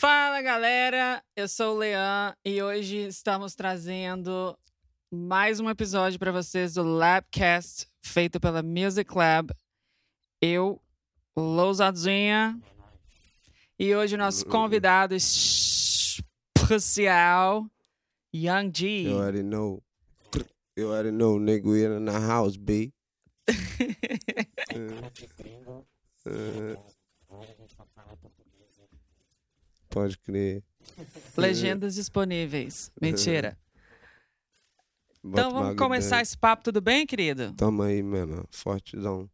Fala galera, eu sou o Leão e hoje estamos trazendo mais um episódio para vocês do Labcast feito pela Music Lab. Eu, Lousadinha, e hoje o nosso convidado especial, Young G. You already know. You already know, nigga, we in the house, B. Uh, Pode crer. Legendas disponíveis. Mentira. Bota Então vamos começar esse papo, tudo bem, querido? Tamo aí, mano. Fortezão.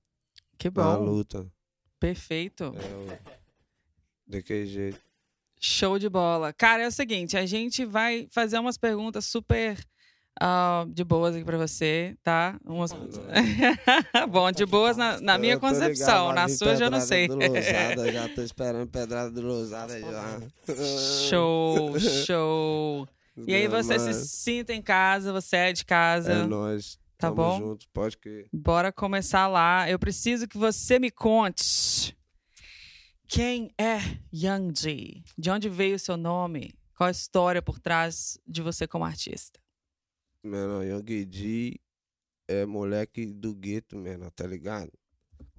Que Na bom. luta. Perfeito. É, daquele jeito. Show de bola. Cara, é o seguinte, a gente vai fazer umas perguntas super ah, de boas aqui pra você, tá? Umas... Bom, de boas na, na minha concepção, na sua já não sei. do Lousada, já tô esperando pedrada do Lousada já. show, show. E aí você se sinta em casa, você é de casa. É nóis. Tá Tamo bom? junto, pode crer. Bora começar lá. Eu preciso que você me conte quem é Young G? De onde veio o seu nome? Qual a história por trás de você como artista? Mano, Young D é moleque do gueto, mano, tá ligado?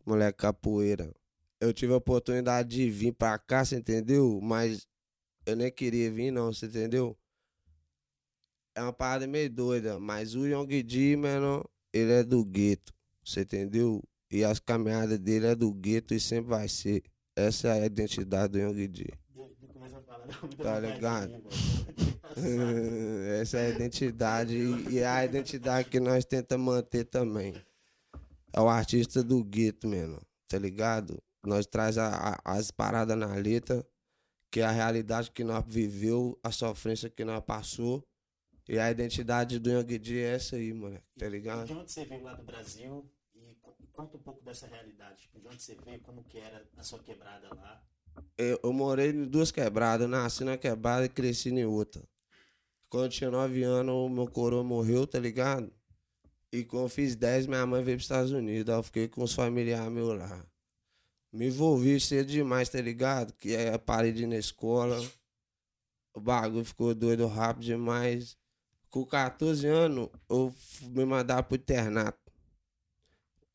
Moleque capoeira. Eu tive a oportunidade de vir pra cá, você entendeu? Mas eu nem queria vir, não, você entendeu? É uma parada meio doida, mas o Young D, mano, ele é do gueto, você entendeu? E as caminhadas dele é do gueto e sempre vai ser. Essa é a identidade do Young D. Tá ligado? Essa é a identidade e é a identidade que nós tentamos manter também. É o artista do gueto, mano, tá ligado? Nós traz a- a- as paradas na letra, que é a realidade que nós viveu, a sofrência que nós passou. E a identidade do Young D é essa aí, mano, tá ligado? De onde você veio lá do Brasil e co- conta um pouco dessa realidade. Tipo, de onde você veio, como que era a sua quebrada lá. Eu, eu morei em duas quebradas, nasci na quebrada e cresci em outra. Quando eu tinha nove anos, o meu coroa morreu, tá ligado? E quando eu fiz 10, minha mãe veio para os Estados Unidos. Aí eu fiquei com os familiares meus lá. Me envolvi cedo demais, tá ligado? Que eu parei de ir na escola. O bagulho ficou doido rápido demais. Com 14 anos, eu me mandava pro internato.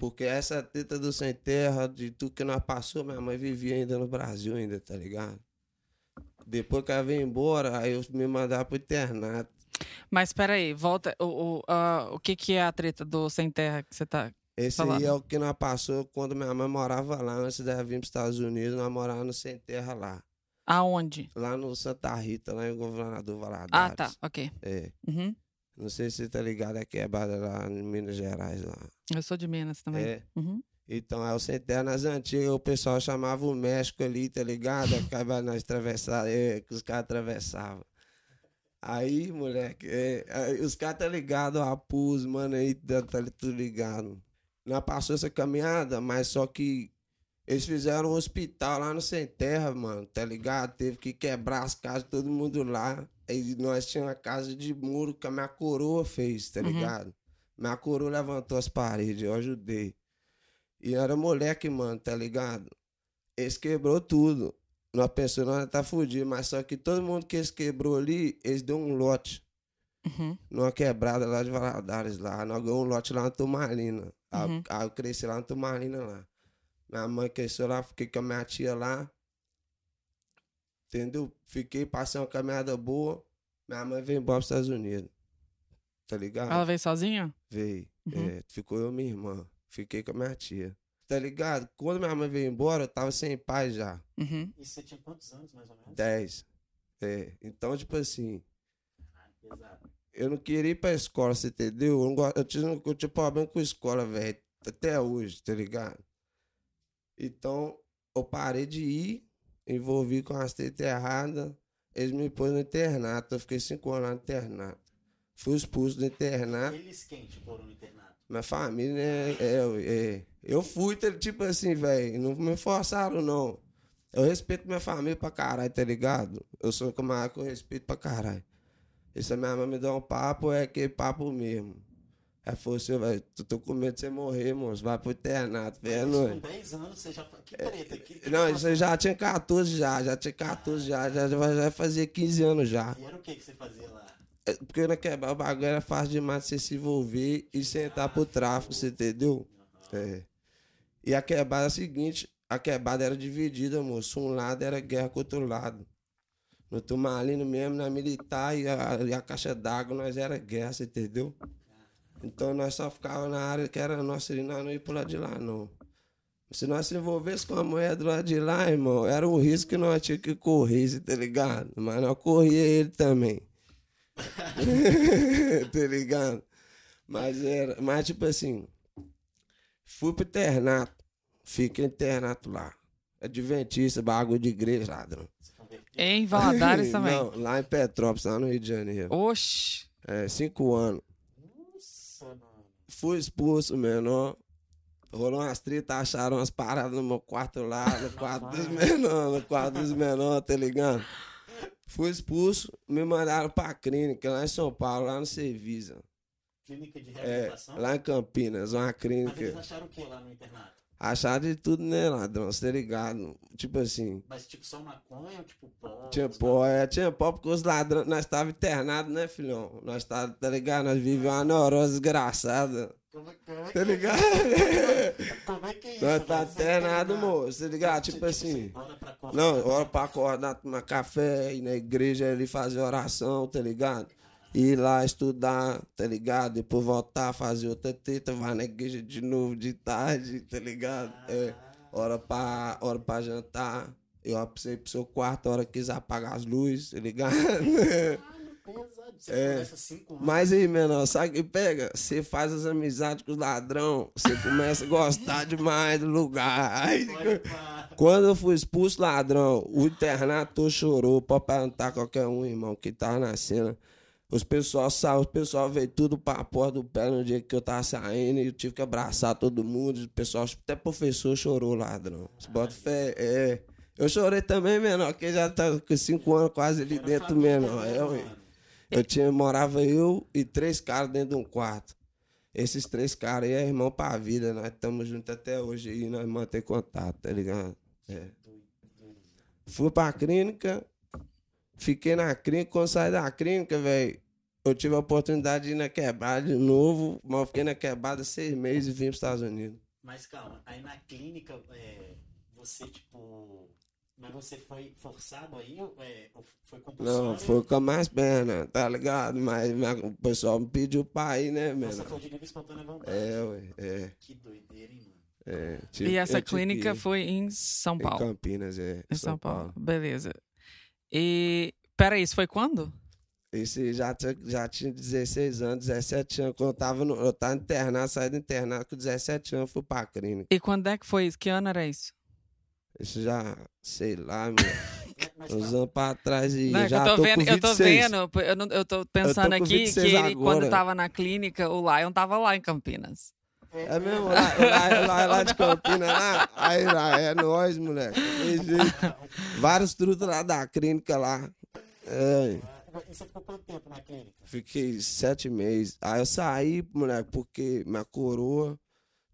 Porque essa treta do sem terra, de tudo que nós passou, minha mãe vivia ainda no Brasil, ainda, tá ligado? Depois que ela veio embora, aí eu me mandava pro internato. Mas peraí, volta. O, o, o que, que é a treta do Sem Terra que você tá. Esse Falando. aí é o que nós passou quando minha mãe morava lá, antes dela vir pros Estados Unidos, nós morávamos no Sem Terra lá. Aonde? Lá no Santa Rita, lá em Governador Valadares. Ah, tá, ok. É. Uhum. Não sei se você tá ligado, é quebrada lá em Minas Gerais lá. Eu sou de Minas também. É. Uhum. Então, é o Sem Terra nas antigas, o pessoal chamava o México ali, tá ligado? Acaba nós atravessar, é, que os caras atravessavam. Aí, moleque, é, aí os caras tá ligado, a pus, mano, aí tá, tá tudo ligado. Nós passou essa caminhada, mas só que eles fizeram um hospital lá no Sem Terra, mano, tá ligado? Teve que quebrar as casas, todo mundo lá. Aí nós tínhamos uma casa de muro que a minha coroa fez, tá Uhum. ligado? Minha coroa levantou as paredes, eu ajudei. E era moleque, mano, tá ligado? Eles quebrou tudo. Nós pensamos, nós tá fudido, mas só que todo mundo que eles quebrou ali, eles deu um lote Uhum. numa quebrada lá de Valadares lá. Nós ganhamos um lote lá na Turmalina. Aí, Uhum. aí eu cresci lá na Turmalina lá. Minha mãe cresceu lá, fiquei com a minha tia lá. Entendeu? Fiquei, passei uma caminhada boa. Minha mãe veio embora pros Estados Unidos. Tá ligado? Ela veio sozinha? Veio. Uhum. É, ficou eu e minha irmã. Fiquei com a minha tia. Tá ligado? Quando minha mãe veio embora, eu tava sem pai já. Uhum. E você tinha quantos anos, mais ou menos? Dez. É. Então, tipo assim, pesado. eu não queria ir pra escola, você entendeu? Eu, não go- eu, tinha, eu tinha problema com escola, velho. Até hoje, tá ligado? Então, eu parei de ir, envolvi com as tetas erradas. Eles me pôs no internato. Eu fiquei cinco anos lá no internato. Fui expulso do internato. Eles quem te foram no internato? Minha família, né? É, é. Eu fui, tipo assim, velho. Não me forçaram, não. Eu respeito minha família pra caralho, tá ligado? Eu sou camarada que eu respeito pra caralho. E se a minha mãe me dá um papo, é aquele papo mesmo. Aí falou assim, velho, tô, tô com medo de você morrer, moço. Vai pro internato, velho. Não Com é? 10 anos você já. Que treta. Que, que Não, que isso aí já tinha 14 já, já tinha 14 já, já, já, já fazia 15 anos já. E era o que que você fazia lá? É, Porque na quebrar o bagulho era fácil demais de você se envolver e sentar pro tráfico, você entendeu? É. E a quebrada é a seguinte, a quebrada era dividida, moço. Um lado era guerra com o outro lado. No Tumalino mesmo, na militar e a, e a caixa d'água, nós era guerra, você entendeu? Então nós só ficava na área que era nossa e nós não ia pro lado de lá, não. Se nós se envolvesse com a mulher do lado de lá, irmão, era um risco que nós tínhamos que correr, tá ligado? Mas nós corria ele também. tá ligado? Mas era, mas tipo assim, fui pro internato, fiquei internato lá. Adventista, bagulho de igreja, ladrão. Em Valadares também. Não, lá em Petrópolis, lá no Rio de Janeiro. Oxi. É, cinco anos. Fui expulso, menor. Rolou umas tretas, acharam umas paradas no meu quarto lá, no quarto dos menores, no quarto dos menores, tá ligado? Fui expulso, me mandaram pra clínica lá em São Paulo, lá no Servisa. Clínica de É, reabilitação. lá em Campinas, uma Mas eles clínica. acharam o que lá no internato? Acharam de tudo, né, ladrão? Você tá ligado? Tipo assim, Mas tipo só maconha ou tipo pó? tinha pó, é, tinha pó porque os ladrões, nós tava internados, né, filhão? Nós tava, tá ligado? Nós vivíamos uma neurose desgraçada. Como é, como é Tá que ligado? Como é que é isso? Nós tá? Você internado, internado. moço, tá ligado? Tipo assim. Hora pra acordar. Não, hora pra acordar, tomar café, ir na igreja ali fazer oração, tá ligado? Ir lá estudar, tá ligado? Depois voltar, fazer outra teta, vai na igreja de novo de tarde, tá ligado? É, hora pra, hora pra jantar. Eu apsei pro seu quarto, a hora que quiser apagar as luzes, tá ligado? Pesado. Você É. anos. Mas aí, menor, sabe o que pega? Você faz as amizades com os ladrão, você começa a gostar demais do lugar. Aí, Quando eu fui expulso ladrão, o internato chorou. Pode perguntar qualquer um, irmão, que tava na cena. Os pessoal saiu, o pessoal veio tudo pra porta do pé no dia que eu tava saindo e eu tive que abraçar todo mundo. O pessoal, até professor chorou, ladrão. Você bota fé, é. Eu chorei também, menor, que já tá com cinco anos quase ali dentro, menor. né, É? Eu tinha, morava eu e três caras dentro de um quarto. Esses três caras aí é irmão pra vida, nós estamos juntos até hoje aí, nós mantemos contato, tá ligado? É. Fui pra clínica, fiquei na clínica, quando saí da clínica, velho, eu tive a oportunidade de ir na quebrada de novo, mas eu fiquei na quebrada seis meses e vim pros Estados Unidos. Mas calma, aí na clínica, é, você, tipo. Mas você foi forçado aí? Ou, é, ou foi compulsório? Não, foi com mais perna, tá ligado? Mas mas o pessoal me pediu pra ir, né, Você mano? foi de livre espontânea vontade. É, ué, é, Que doideira, hein, mano? é. Tive- E essa clínica foi em São Em Paulo. Campinas, é. Em São Paulo. Beleza. E. Peraí, isso foi quando? Esse já tinha, já tinha 16 anos, 17 anos. Quando eu tava, no, eu tava internado, saí do internato com 17 anos, fui pra clínica. E quando é que foi isso? Que ano era isso? Isso já, sei lá, meu, uns anos pra trás e Não, é já eu tô tô vendo, com eu tô 26. vendo, eu, não- eu tô pensando com aqui 26 que ele, quando agora. tava na clínica, o Lion tava lá em Campinas. É mesmo, lá, lá, lá, lá de Campinas, lá, aí lá, é nóis, moleque. Vários trutos lá da clínica lá. É, Você ficou quanto tempo na clínica? fiquei sete meses. Aí eu saí, moleque, porque minha coroa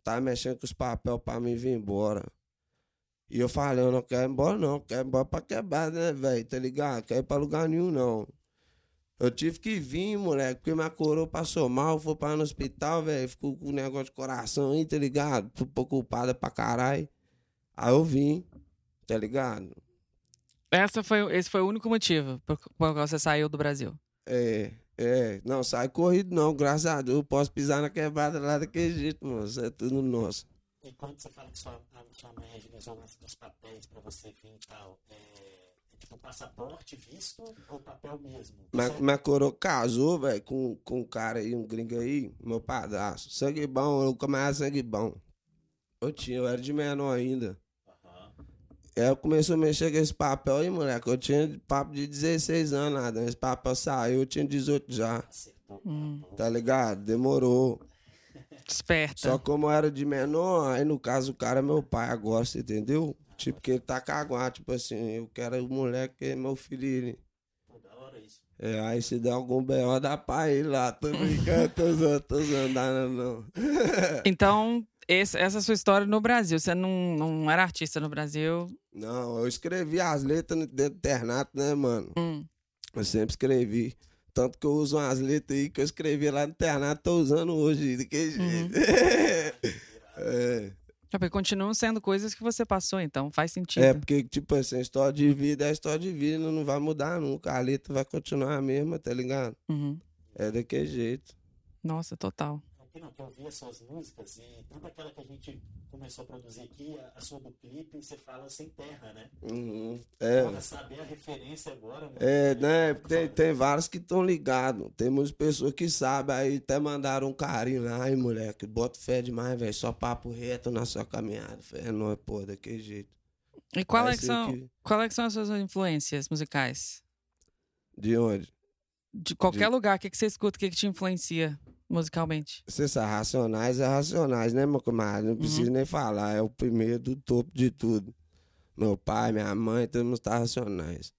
tava mexendo com os papéis pra mim vir embora. E eu falei, eu não quero ir embora não, quero ir embora pra quebrar, né, velho, tá ligado? Quero ir pra lugar nenhum, não. Eu tive que vir, moleque, porque minha coroa passou mal, foi para no hospital, velho, ficou com um negócio de coração aí, tá ligado? Fui preocupada pra caralho. Aí eu vim, tá ligado? Essa foi, esse foi o único motivo por por qual você saiu do Brasil. É, é, não, sai corrido não, graças a Deus, eu posso pisar na quebrada lá daquele jeito, moço, é tudo nosso. E quando você fala que sua, sua mãe agilizou o lance dos papéis pra você vir e tal, é, é tipo passaporte, visto ou papel mesmo? Minha, Você- minha coroa casou, velho, com, com um cara aí, um gringo aí, meu padrasto. Sangue bom, eu comecei sangue bom. Eu tinha, eu era de menor ainda. Aí eu comecei a mexer com esse papel aí, moleque. Eu tinha papo de 16 anos lá, esse papel saiu, eu tinha 18 já. Hum. Tá ligado? Demorou. Esperta. Só como eu era de menor, aí no caso o cara é meu pai agora, você entendeu? Tipo, que ele tá caguado, tipo assim, eu quero o moleque que é meu filho. ele. Pô, da hora. hora isso. É, aí se der algum B.O. dá pra ir lá. Tô brincando, tô zoando, tô zoando, não. Então, esse- essa é a sua história no Brasil. Você não, não era artista no Brasil. Não, eu escrevi as letras dentro do internato, né, mano? Hum. Eu sempre escrevi. Tanto que eu uso umas letras aí que eu escrevi lá no internato, tô usando hoje, de que jeito. é. Já porque continuam sendo coisas que você passou, então faz sentido. é, porque, tipo assim, a história de vida é a história de vida, não vai mudar nunca. A letra vai continuar a mesma, tá ligado? Uhum. É daquele jeito. Nossa, total. Aqui não, que eu vi as suas músicas e tanto aquela que a gente começou a produzir aqui, a, a sua do clipe, você fala sem terra, né? Uhum. É. Pra saber a referência agora, mano. É, né? Tem, tem vários que estão ligados. Tem muitas pessoas que sabem. Aí até mandaram um carinho lá. Ai, moleque, bota fé demais, velho. Só papo reto na sua caminhada. Fé é nóis, pô, daquele jeito. E qual é, que são, que- qual é que são as suas influências musicais? De onde? De qualquer lugar, o que, que você escuta, o que, que te influencia musicalmente? Você sabe, racionais é racionais, né, meu camarada? Não preciso nem falar. É o primeiro do topo de tudo. Meu pai, minha mãe, todo mundo tá racionais.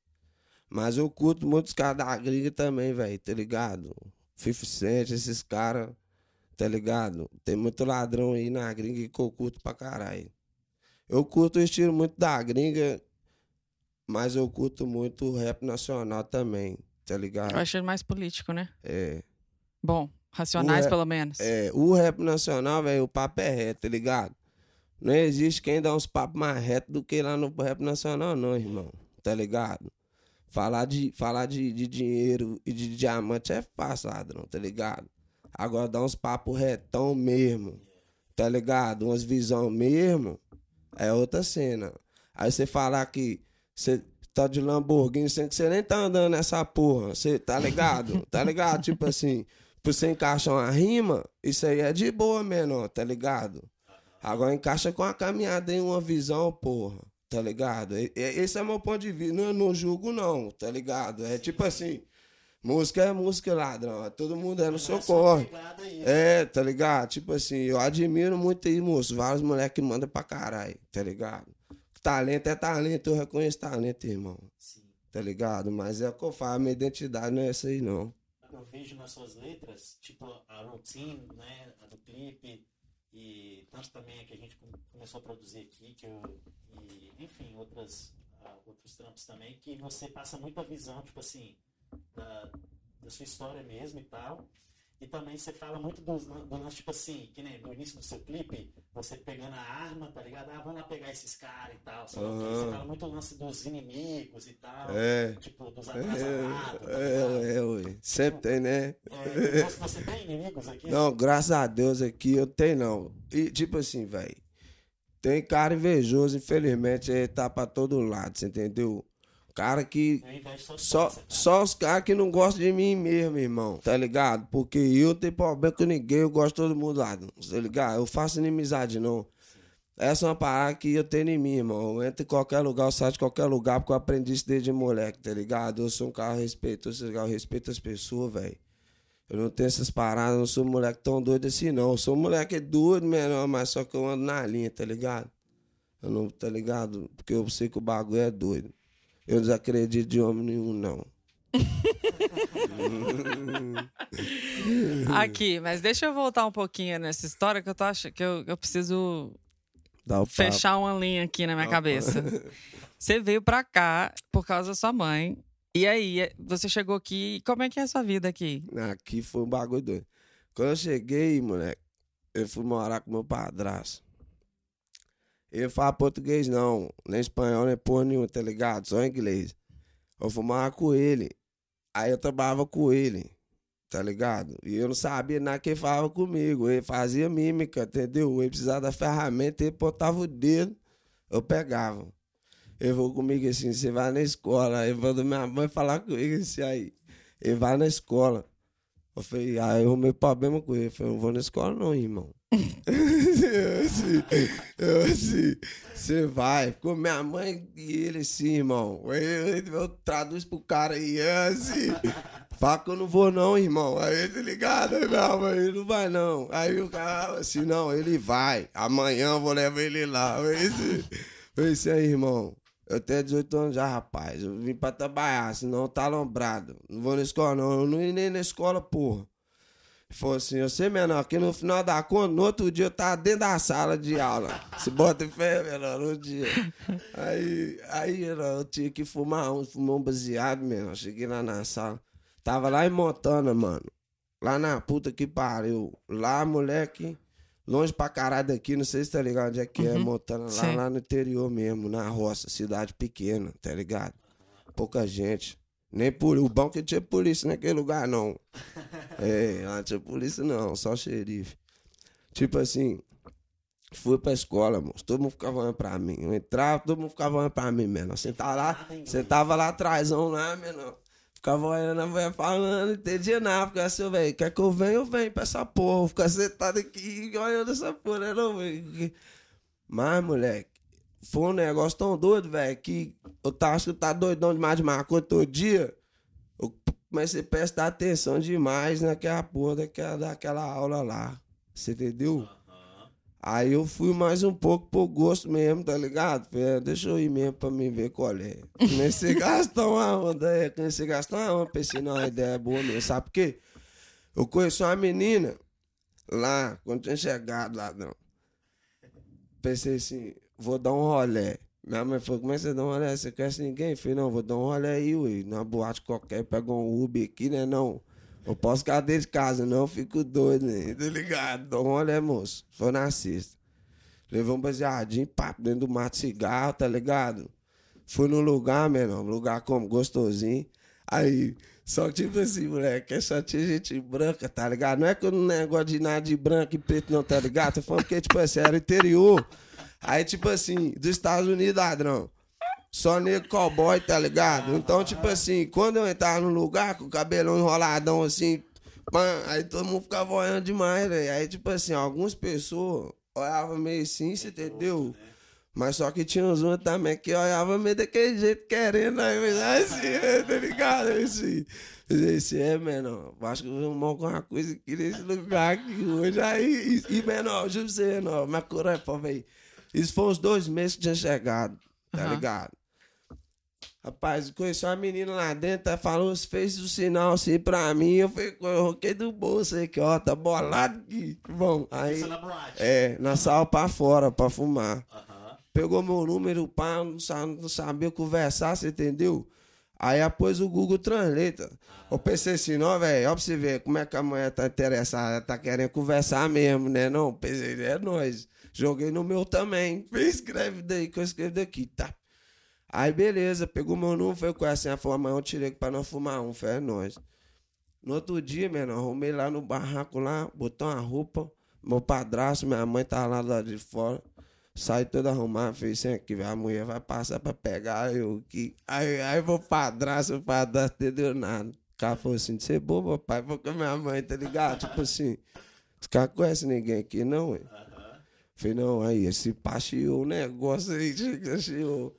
Mas eu curto muitos caras da gringa também, velho, tá ligado? 50 Cent, esses caras, tá ligado? Tem muito ladrão aí na gringa que eu curto pra caralho. Eu curto o estilo muito da gringa, mas eu curto muito o rap nacional também, tá ligado? Eu acho ele mais político, né? É. Bom, racionais Ué, pelo menos. É, o rap nacional, velho, o papo é reto, tá ligado? Não existe quem dá uns papos mais retos do que lá no rap nacional, não, irmão. Tá ligado? Falar de, falar de, de dinheiro e de diamante é fácil, ladrão, tá ligado? Agora dá uns papos retão mesmo, tá ligado? Umas visão mesmo, é outra cena. Aí você falar que você tá de Lamborghini, sendo que você nem tá andando nessa porra, você tá ligado? Tá ligado? tipo assim, você encaixar uma rima, isso aí é de boa, menor, tá ligado? Agora encaixa com a caminhada em uma visão, porra, tá ligado? Esse é meu ponto de vista, não, não julgo não, tá ligado? É tipo assim, música é música, ladrão, todo mundo é no seu corre. Pegada aí. É, tá ligado? Tipo assim, eu admiro muito aí, moço. Vários moleques que mandam pra caralho, tá ligado? Talento é talento, eu reconheço talento, irmão. Sim. Tá ligado? Mas é o que eu falo, minha identidade não é essa aí, não. Eu vejo nas suas letras, tipo a routine, né, a do clipe, e tanto também a que a gente com- começou a produzir aqui, que eu, e, enfim, outras, ah, outros trampos também, que você passa muita visão, tipo assim, da, da sua história mesmo e tal. E também você fala muito do, do lance, tipo assim, que nem no início do seu clipe, você pegando a arma, tá ligado? Ah, vamos lá pegar esses caras e tal. Aham. você fala muito do lance dos inimigos e tal. É. Tipo, dos É, atrasados. tá é, é, ué. Sempre tem, né? É, você- você tem inimigos aqui? Não, graças a Deus aqui eu tenho, não. E tipo assim, velho. Tem cara invejoso, infelizmente, aí tá pra todo lado, você entendeu? Cara que. Só, Só, os caras que não gostam de mim mesmo, irmão, tá ligado? Porque eu não tenho problema com ninguém, eu gosto de todo mundo lá, tá ligado? Eu faço inimizade, não. Essa é uma parada que eu tenho em mim, irmão. Eu entro em qualquer lugar, eu saio de qualquer lugar, porque eu aprendi isso desde moleque, tá ligado? Eu sou um cara respeitoso, eu respeito as pessoas, velho. Eu não tenho essas paradas, eu não sou moleque tão doido assim, não. Eu sou um moleque doido, menor, mas só que eu ando na linha, tá ligado? Eu não, tá ligado? Porque eu sei que o bagulho é doido. Eu não desacredito de homem nenhum, não. Aqui, mas deixa eu voltar um pouquinho nessa história que eu tô achando que eu, eu preciso fechar uma linha aqui na minha Opa. cabeça. Você veio pra cá por causa da sua mãe. E aí, é- você chegou aqui. Como é que é a sua vida aqui? Aqui foi um bagulho doido. Quando eu cheguei, moleque, eu fui morar com meu padrasto. Ele fala português não, nem espanhol, nem porra nenhuma, tá ligado? Só inglês. Eu fui morar com ele. Aí eu trabalhava com ele, tá ligado? E eu não sabia nada que ele falava comigo. Ele fazia mímica, entendeu? Ele precisava da ferramenta, ele botava o dedo, eu pegava. Ele falou comigo assim, você vai na escola. Ele mandou minha mãe falar comigo assim aí. Ele vai na escola. Eu falei, aí eu arrumei problema com ele. Eu falei, não vou na escola não, irmão. Eu assim, eu assim, você vai. Ficou minha mãe e ele assim, irmão. Eu, eu, traduzo pro cara eu assim. Que eu não vou não, irmão. Aí tá ligado, aí minha mãe, não vai não. Aí o cara assim, não, ele vai. Amanhã eu vou levar ele lá. Eu falei assim, aí, irmão. Eu tenho 18 anos já, rapaz. Eu vim pra trabalhar, senão tá alombrado. Não vou na escola, não. Eu não ia nem na escola, porra. Falou assim, você, menor, que no final da conta, no outro dia eu tava dentro da sala de aula. Se bota fé, menor, no dia. Aí, aí menor, eu tinha que fumar um, fumar um baseado, menor. Cheguei lá na sala. Tava lá em Montana, mano. Lá na puta que pariu. Lá, moleque, longe pra caralho daqui, não sei se tá ligado onde é que é, Uhum. Montana. Lá, Sim. lá no interior mesmo, na roça, cidade pequena, tá ligado? Pouca gente. Nem por o bom que tinha polícia naquele lugar, não. É, lá não tinha polícia, não, só xerife. Tipo assim, fui pra escola, moço. Todo mundo ficava olhando pra mim. Eu entrava, todo mundo ficava olhando pra mim, menor. Sentava lá, sentava lá atrásão lá, menor. Ficava olhando a mulher falando, não entendia nada. Ficava assim, velho, quer que eu venha, eu venho pra essa porra. Ficar sentado aqui olhando essa porra, né, não, velho. Mas, moleque, foi um negócio tão doido, velho, que eu tava acho que eu tava doidão demais de maconha todo dia. Eu comecei a prestar atenção demais naquela porra daquela, daquela aula lá. Você entendeu? Aí eu fui mais um pouco por gosto mesmo, tá ligado? Falei, é, deixa eu ir mesmo pra me ver qual é. Comecei a gastar uma onda, é, comecei a gastar uma onda, pensei, não, a ideia é boa mesmo. Sabe por quê? Eu conheci uma menina lá, quando tinha chegado lá, não. Pensei assim, vou dar um rolé. Minha mãe falou, como é que você dá um rolé? Você conhece ninguém? Eu falei, não, vou dar um rolé aí, ué. Numa boate qualquer, pega um Uber aqui, né, não. Eu posso ficar dentro de casa, não, fico doido, né? Tá ligado? Dá um rolé, moço. Foi na sexta. Levei um baseadinho, papo, dentro do mato, cigarro, tá ligado? Fui no lugar, menor, um lugar como gostosinho. Aí, só que tipo assim, moleque, é só tinha gente branca, tá ligado? Não é que eu não negócio de nada de branco e preto, não, tá ligado? Tô falando que, tipo assim, era interior. Aí, tipo assim, dos Estados Unidos, ladrão. Só negro cowboy, tá ligado? Então, tipo assim, quando eu entrava no lugar com o cabelão enroladão assim, pã, aí todo mundo ficava olhando demais, velho. Aí, tipo assim, algumas pessoas olhavam meio assim, você entendeu? Mas só que tinha uns outros também que olhavam meio daquele jeito, querendo, aí, mas assim, tá ligado? Assim, esse é, menor, acho que eu vou arrumar alguma coisa aqui nesse lugar aqui hoje. Aí, e, e menor, juro pra você, menor, mas cura, pô, velho. Isso foi uns dois meses que tinha chegado, tá Aham. ligado? Rapaz, conheci uma menina lá dentro, ela falou, fez o sinal assim pra mim, eu falei, eu roquei do bolso aí, que ó, tá bolado aqui. Bom, aí, Isso na é, na sala pra fora, pra fumar. Aham. Pegou meu número, pá, não, sa- não sabia conversar, você entendeu? Aí após o Google Translate. Eu pensei assim, não, velho, ó pra você ver como é que a mulher tá interessada, tá querendo conversar mesmo, né? Não, pensei, é nóis. Joguei no meu também. Escreve daí que eu escrevo daqui, tá? Aí beleza, pegou meu número, foi com ela falou, amanhã eu tirei pra não fumar um, foi é nóis. No outro dia, menor, arrumei lá no barraco lá, botou uma roupa, meu padrasto, minha mãe tava lá de fora. Saí todo arrumado, fez assim aqui, a mulher vai passar pra pegar eu aqui. Aí, aí meu padrasto, o padrasto entendeu nada. O cara falou assim, você é bobo, pai, foi com minha mãe, tá ligado? tipo assim, os caras conhecem ninguém aqui, não, ué? Falei, não, aí, esse pá chiou o negócio aí, chiou.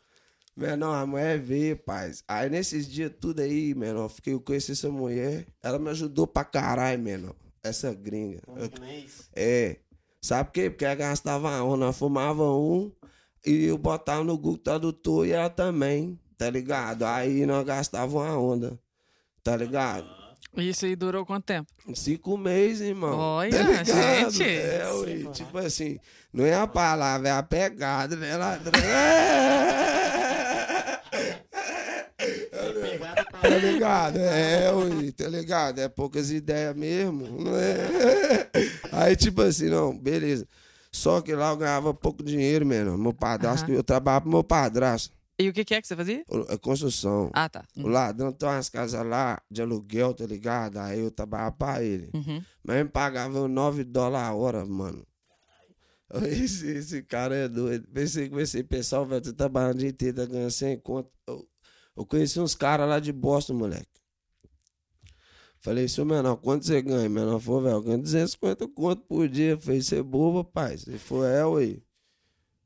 Menor, a mulher veio, paz. Aí nesses dias tudo aí, menor, fiquei, eu conheci essa mulher, ela me ajudou pra caralho, menor. Essa gringa. Um inglês. é. Sabe por quê? Porque ela gastava um, nós fumava um e eu botava no Google Tradutor e ela também, tá ligado? Aí nós gastava uma onda, tá ligado? Isso aí durou quanto tempo? Cinco meses, irmão. Olha, tá gente. É, né? tipo assim, não é a palavra, é a pegada, né, ladrão? Sem pegada pra Tá ligado? É, ui, tá ligado? É poucas ideias mesmo, não é? Aí, tipo assim, não, beleza. Só que lá eu ganhava pouco dinheiro, mano. Meu padrasto, eu trabalhava pro meu padrasto. E o que, que é que você fazia? É construção. Ah, tá. O ladrão tem umas casas lá de aluguel, tá ligado? Aí eu trabalhava pra ele. Uhum. Mas ele pagava 9 dólares a hora, mano. Esse, esse cara é doido. Pensei, comecei, pessoal, velho, você trabalhando o dia inteiro, tá ganhando 100 conto. Eu, eu conheci uns caras lá de Boston, moleque. Falei, seu menor, quanto você ganha? Menor falou, velho, eu ganho 250 conto por dia. Falei, você é bobo, rapaz. Ele falou, é, ué.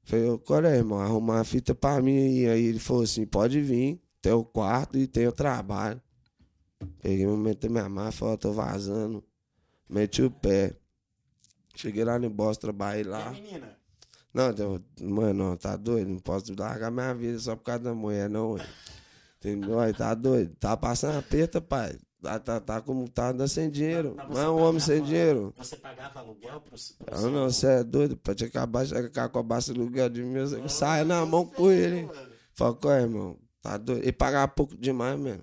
Falei, qual é, irmão? Arrumar uma fita pra mim aí. Aí ele falou assim, pode vir, tem o quarto e tem o trabalho. Peguei, meti minha mão, falei, ó, tô vazando. Meti o pé. Cheguei lá no Boston, trabalhei E a lá. menina? Não, eu- mano, tá doido? Não posso largar minha vida só por causa da mulher, não. ué. Entendeu? Tá doido. Tá passando aperto, pai. Tá, tá, tá como tá andando sem dinheiro. Mas Mas você é um homem sem dinheiro. Você pagava aluguel pro, pro Eu não, você é doido, pra te acabar, cá com a baixa aluguel de mil, você sai na mão com ele, hein? Fala, qual é, irmão? Tá doido? E pagava pouco demais, mesmo.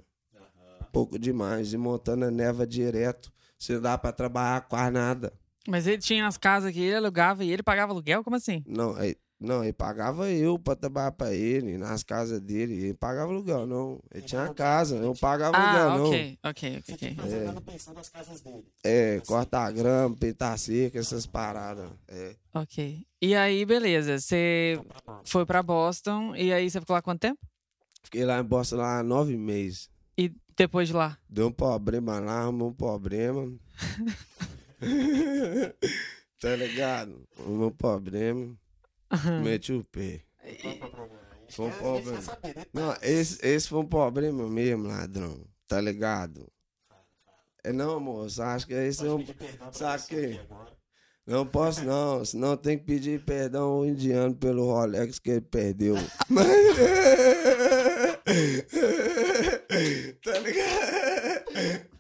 Pouco demais. E montando a neva direto. Se não dá pra trabalhar quase nada. Mas ele tinha as casas que ele alugava e ele pagava aluguel? Como assim? Não, aí, não, ele pagava eu pra trabalhar pra ele, nas casas dele. Ele pagava aluguel, não. Ele tinha casa, eu não pagava aluguel, Ah, não. ok, ok, ok, fica jogando pensando nas casas dele. É, cortar grama, pintar cerca, essas paradas. É. Ok. E aí, beleza. Você foi pra Boston e aí você ficou lá quanto tempo? Fiquei lá em Boston lá há nove meses. E depois de lá? Deu um problema lá, arrumou um problema. tá ligado? Arrumou um problema. Meti o pé. Foi um problema. detalhes. Não, esse, esse foi um problema mesmo, ladrão. Tá ligado? É não, moço. Acho que esse é um. agora. Não posso, não. Senão tem que pedir perdão ao indiano pelo Rolex que ele perdeu. Mas... tá ligado?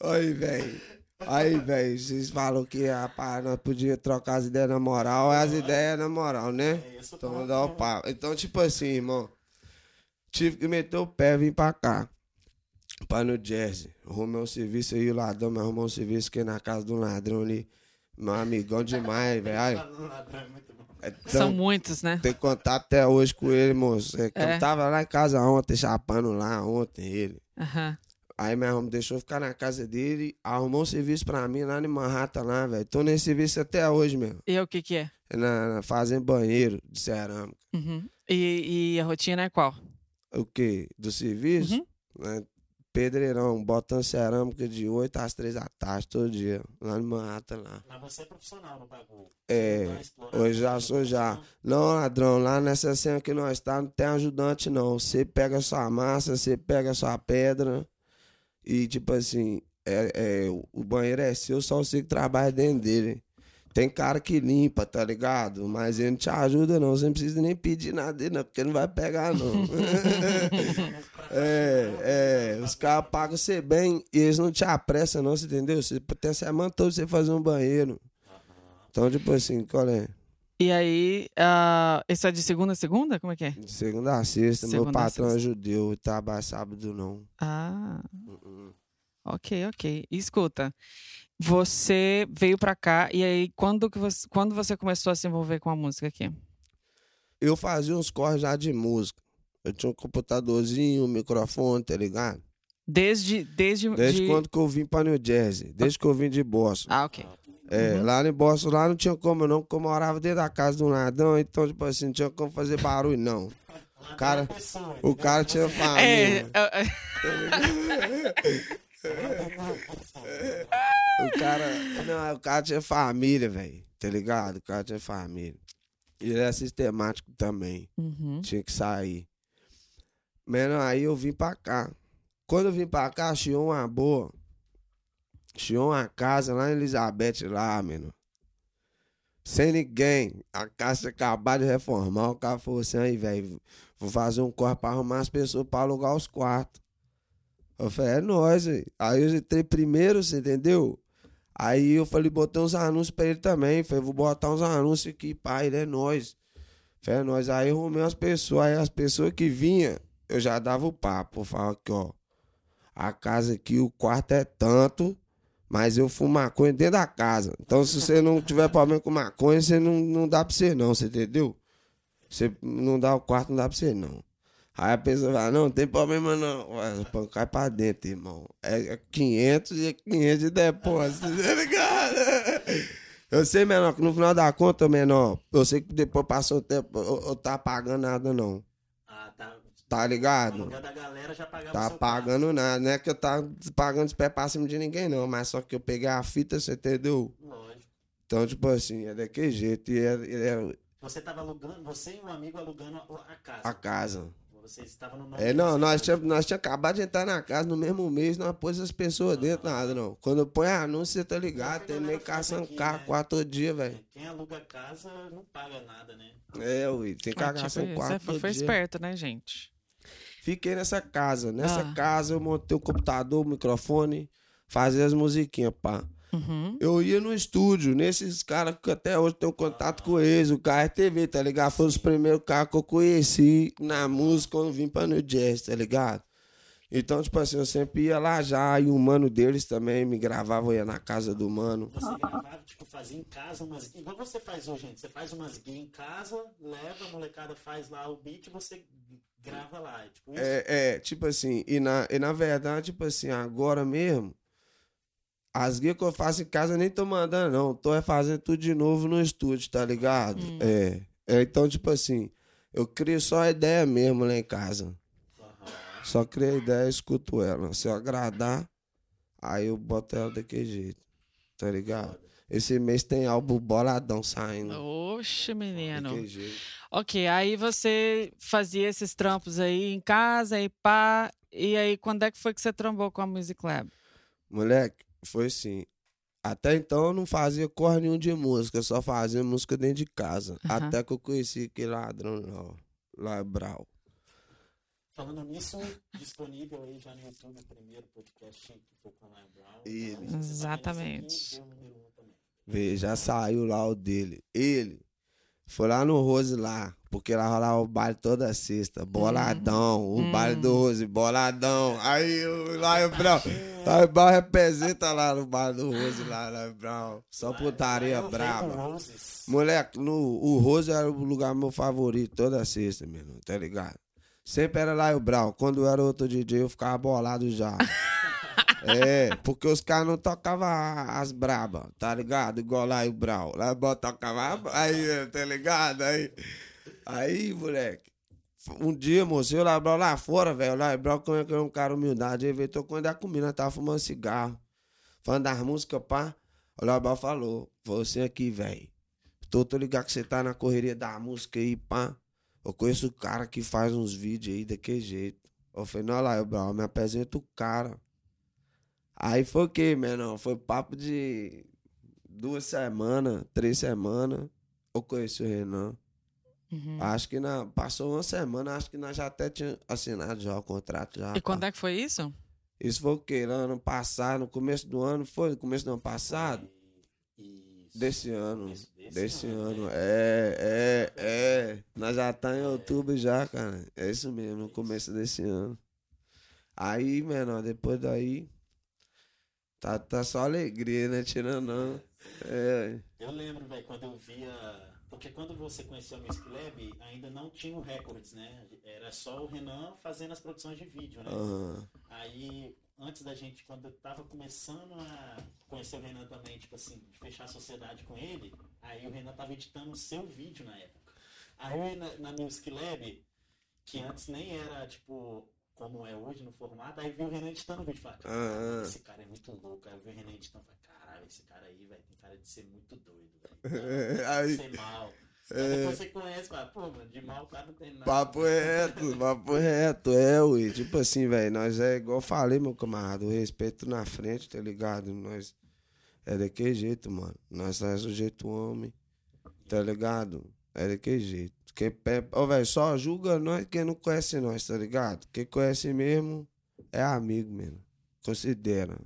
Aí, velho. Aí, velho, vocês falam que rapaz, nós podíamos trocar as ideias na moral, é as ideias na moral, né? É isso, Então, dá o pau. Então, tipo assim, irmão. Tive que meter o pé e vim pra cá. Pra New Jersey. Arrumei um serviço aí, o ladrão me arrumou um serviço que na casa um ladrão ali. Meu amigão demais, velho. É. É São muitos, né? tem contato até hoje com ele, moço. É, que É? Eu tava lá em casa ontem, chapando lá ontem ele. Aham. Aí meu irmão deixou ficar na casa dele, arrumou um serviço pra mim lá em Manhattan lá, velho. Tô nesse serviço até hoje mesmo. E o que que é? Na, na fazendo banheiro de cerâmica. Uhum. E, e a rotina é qual? O quê? Do serviço? Uhum. Né? Pedreirão, botando cerâmica de 8 às 3 da tarde todo dia. Lá em Manhattan lá. Mas você é profissional no bagulho. É, tá Hoje já a sou já. Não, ladrão, lá nessa cena que nós tá, não tem ajudante, não. Você pega sua massa, você pega sua pedra. E, tipo assim, é, é, o- banheiro é seu, só você que trabalha dentro dele. Tem cara que limpa, tá ligado? Mas ele não te ajuda, não. Você não precisa nem pedir nada dele, não, porque ele não vai pegar, não. é, é. Os caras pagam você bem e eles não te apressam, não, você entendeu? Você tem semana você fazer um banheiro. Então, tipo assim, qual é? E aí, ah, isso é de segunda a segunda? Como é que é? De segunda a sexta, meu Segunda a patrão é sexta. judeu, trabalha sábado não. Ah, Uh-uh. ok, ok. E escuta, você veio pra cá e aí quando que você, quando você começou a se envolver com a música aqui? Eu fazia uns corres já de música. Eu tinha um computadorzinho, um microfone, tá ligado? Desde desde Desde de- quando que eu vim pra New Jersey, desde que eu vim de Boston. Ah, ok. É, Uhum. lá em Boston, lá não tinha como não, porque eu morava dentro da casa de um ladrão, então, tipo assim, não tinha como fazer barulho, não. Ladrão cara- é pessoa, O cara tinha Você- É, família. ah, ah, O cara. Não, o cara tinha família, velho. Tá ligado? O cara tinha família. E ele é sistemático também. uhum. Tinha que sair. Mano, aí eu vim pra cá. Quando eu vim pra cá, chiou uma boa. Chiou uma casa lá em Elizabeth, lá, mano. Sem ninguém. A casa tinha acabado de reformar. O cara falou assim: aí, velho, vou fazer um corre pra arrumar as pessoas pra alugar os quartos. Eu falei: é nóis, velho. Aí eu entrei primeiro, você entendeu? Aí eu falei: botei uns anúncios pra ele também. Falei: vou botar uns anúncios aqui, pai, ele é nóis. Falei: é nóis. Aí eu arrumei umas pessoas. Aí as pessoas que vinham, eu já dava o papo. Eu falava aqui, ó. A casa aqui, o quarto é tanto. Mas eu fumo maconha dentro da casa. Então, se você não tiver problema com maconha, você não, não dá pra você, não, você entendeu? Você não dá o quarto, não dá pra você, não. Aí a pessoa fala, não, não tem problema não. Ué, Cai pra dentro, irmão. É é 500 e é 500 de depósito, tá ligado? Eu sei, menor, que no final da conta, menor, eu sei que depois passou o tempo, eu, eu tá pagando nada, não. Tá. Ligado? da galera já pagava Tá seu pagando nada. Não é que eu tá pagando de pé pra cima de ninguém, não. Mas só que eu peguei a fita, você entendeu? Lógico. Então, tipo assim, é daquele jeito. E é, é Você tava alugando, você e um amigo alugando a, a casa. a casa. Vocês estavam no nome É, de não, nós tínhamos nós tinha acabado de entrar na casa no mesmo mês, não pôs as pessoas dentro, nada, não. Quando eu ponho anúncio, você tá ligado, tem meio caçando aqui, carro né? quatro dias, velho. Quem aluga casa não paga nada, né? É, ui, tem que Ah, cagar tipo quatro Você foi, todo foi esperto, né, gente? Fiquei nessa casa. Nessa Ah. casa eu montei o computador, o microfone, fazia as musiquinhas, pá. Uhum. Eu ia no estúdio, nesses caras que até hoje tenho contato com eles, o KRTV, tá ligado? Foi os primeiros caras que eu conheci na música quando vim pra New Jazz, tá ligado? Então, tipo assim, eu sempre ia lá já, e o mano deles também me gravava, eu ia na casa do mano. Você gravava, tipo, fazia em casa umas. Igual você faz hoje, gente. Você faz umas guias em casa, leva, a molecada faz lá o beat e você grava lá. É tipo. É, é, tipo assim, e na, e na verdade, tipo assim, agora mesmo, as guias que eu faço em casa eu nem tô mandando, não. Tô é fazendo tudo de novo no estúdio, tá ligado? Hum. É, é. Então, tipo assim, eu crio só a ideia mesmo lá em casa. Só crio a ideia e escuto ela. Se eu agradar, aí eu boto ela daquele jeito. Tá ligado? Esse mês tem álbum boladão saindo. Oxe, menino. Ok, aí você fazia esses trampos aí em casa e pá. E aí, quando é que foi que você trombou com a Music Lab? Moleque, foi assim. Até então eu não fazia cor nenhum de música, só fazia música dentro de casa. Aham. Até que eu conheci aquele ladrão lá, Brau. Falando nisso, disponível aí já no YouTube o primeiro podcast que foi com o Lion Brown. Ele. Você tá Exatamente. aqui, vê o um já saiu lá o dele. Ele foi lá no Rose lá, porque lá rolava o baile toda sexta. Boladão, o Hum. baile do Rose, boladão. Aí o Lion Brown. Lion Brown representa lá no baile do Rose, lá, Lion Brown. Só putaria braba. Moleque, no, o Rose era o lugar meu favorito toda sexta, mesmo, tá ligado? Sempre era lá o Brau. Quando eu era outro DJ, eu ficava bolado já. É, porque os caras não tocavam as brabas, tá ligado? Igual lá o Brau. Lá o tocava. Aí, tá ligado? Aí, aí moleque. Um dia, moço, eu lá, o Brau lá fora, velho. Lá o Brau, como é que é um cara humildade. Ele veio tocando a comida, tava fumando cigarro. Falando das músicas, pá. O Brau falou: Você aqui, velho. Tô, tô ligado que você tá na correria da música aí, pá. Eu conheço o cara que faz uns vídeos aí daquele jeito. Eu falei, não, lá, Brau, me apresenta o cara. Aí foi o quê, menor? Foi papo de duas semanas, três semanas. Eu conheci o Renan. Uhum. Acho que na, passou uma semana, acho que nós já até tinha assinado já o contrato já. E quando é que foi isso? Isso foi o quê? Lá ano passado, no começo do ano, foi? No começo do ano passado? Isso. Desse ano. Desse Desse ano, ano. né? É, é, é. Nós já tá em outubro já, cara. É isso mesmo, no começo desse ano. Aí, menor, depois daí. Tá, tá só alegria, né? Tirando não. É. Eu lembro, velho, quando eu via. Porque quando você conheceu a Music Lab, ainda não tinha o Records, né? Era só o Renan fazendo as produções de vídeo, né? aham. Aí, antes da gente, quando eu tava começando a conhecer o Renan também, tipo assim, de fechar a sociedade com ele, aí o Renan tava editando o seu vídeo na época. Aí na, na Music Lab, que antes nem era, tipo, como é hoje no formato, aí vi o Renan vídeo. Falei, Ah, caralho, esse cara é muito louco. Aí eu vi o Renan editando, falei, caralho, esse cara aí, velho, tem cara de ser muito doido, velho. Aí, ser mal. É. Depois você conhece, fala, pô, mano, de mal o cara não tem nada. papo reto, papo reto, é, ui. Tipo assim, velho, nós é igual eu falei, meu camarada, o respeito na frente, tá ligado? Nós é daquele jeito, mano. Nós é sujeito homem, tá ligado? É daquele jeito. Quem pe... Ô, velho, só julga nós quem não conhece nós, tá ligado? Quem conhece mesmo é amigo mesmo. Considera.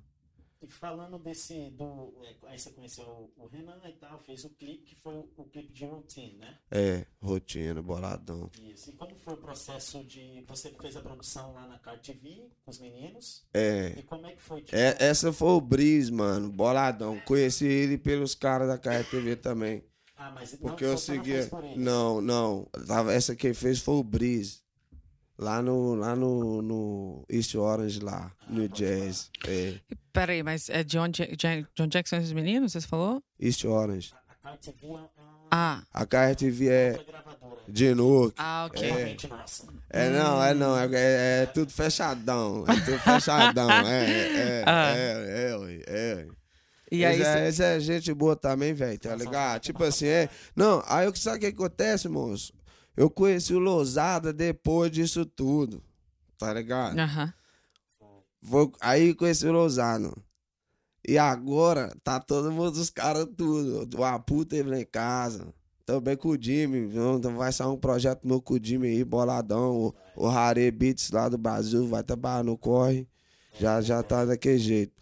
E falando desse, do, é, aí você conheceu o, Renan e tal, fez o clipe, que foi o, clipe de Routine, né? É, rotina, boladão. Isso. E como foi o processo de, você fez a produção lá na Car TV, com os meninos, É. e como é que foi? Tipo, É, essa foi o Breeze, mano, boladão. Conheci ele pelos caras da KRTV também. Ah, mas Porque não, eu não por eles. Não, não. Tava, essa quem fez foi o Breeze. Lá no, lá no, no East Orange, lá, no Jazz. É, Peraí, mas é John, Ja- John Jackson e os meninos, você falou? East Orange. A é, é Ah, A KRTV é de Newark. ah ok. Realmente nossa. É, não, é não. É, é- é tudo fechadão. É tudo fechadão. É, é, é, Ah. é, é, ué, é. E aí, esse, é, cê- é gente boa também, velho, tá ligado? Tipo assim, é. Não, aí o que sabe o que acontece, moço? Eu conheci o Lousada depois disso tudo. Tá ligado? Aham. Vou, aí conheci o Lousada. E agora tá todo mundo, os caras tudo. O Apu teve lá em casa. Também com o Jimmy. Então vai sair um projeto meu com o Jimmy aí, boladão. O, o Rare Beats lá do Brasil vai trabalhar no corre. Já, já tá daquele jeito.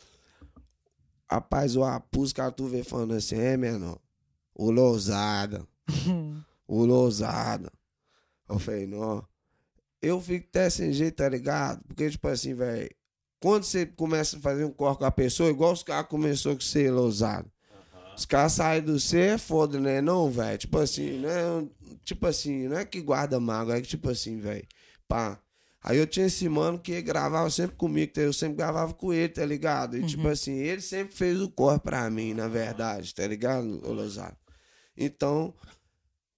Rapaz, o Apu, os caras tu vê falando assim, é, menor. O Lousada. o Lousada. Eu falei, não. Eu fico até sem jeito, tá ligado? Porque, tipo assim, velho, quando você começa a fazer um corre com a pessoa, igual os caras começou com você, Lousada. Os caras saem do C é foda, né? Não, velho. Tipo assim, né? Tipo assim, não é que guarda mago, é que tipo assim, velho. Pá. Aí eu tinha esse mano que gravava sempre comigo, eu sempre gravava com ele, tá ligado? E tipo assim, ele sempre fez o corre pra mim, na verdade, tá ligado, ô Lousada? Então,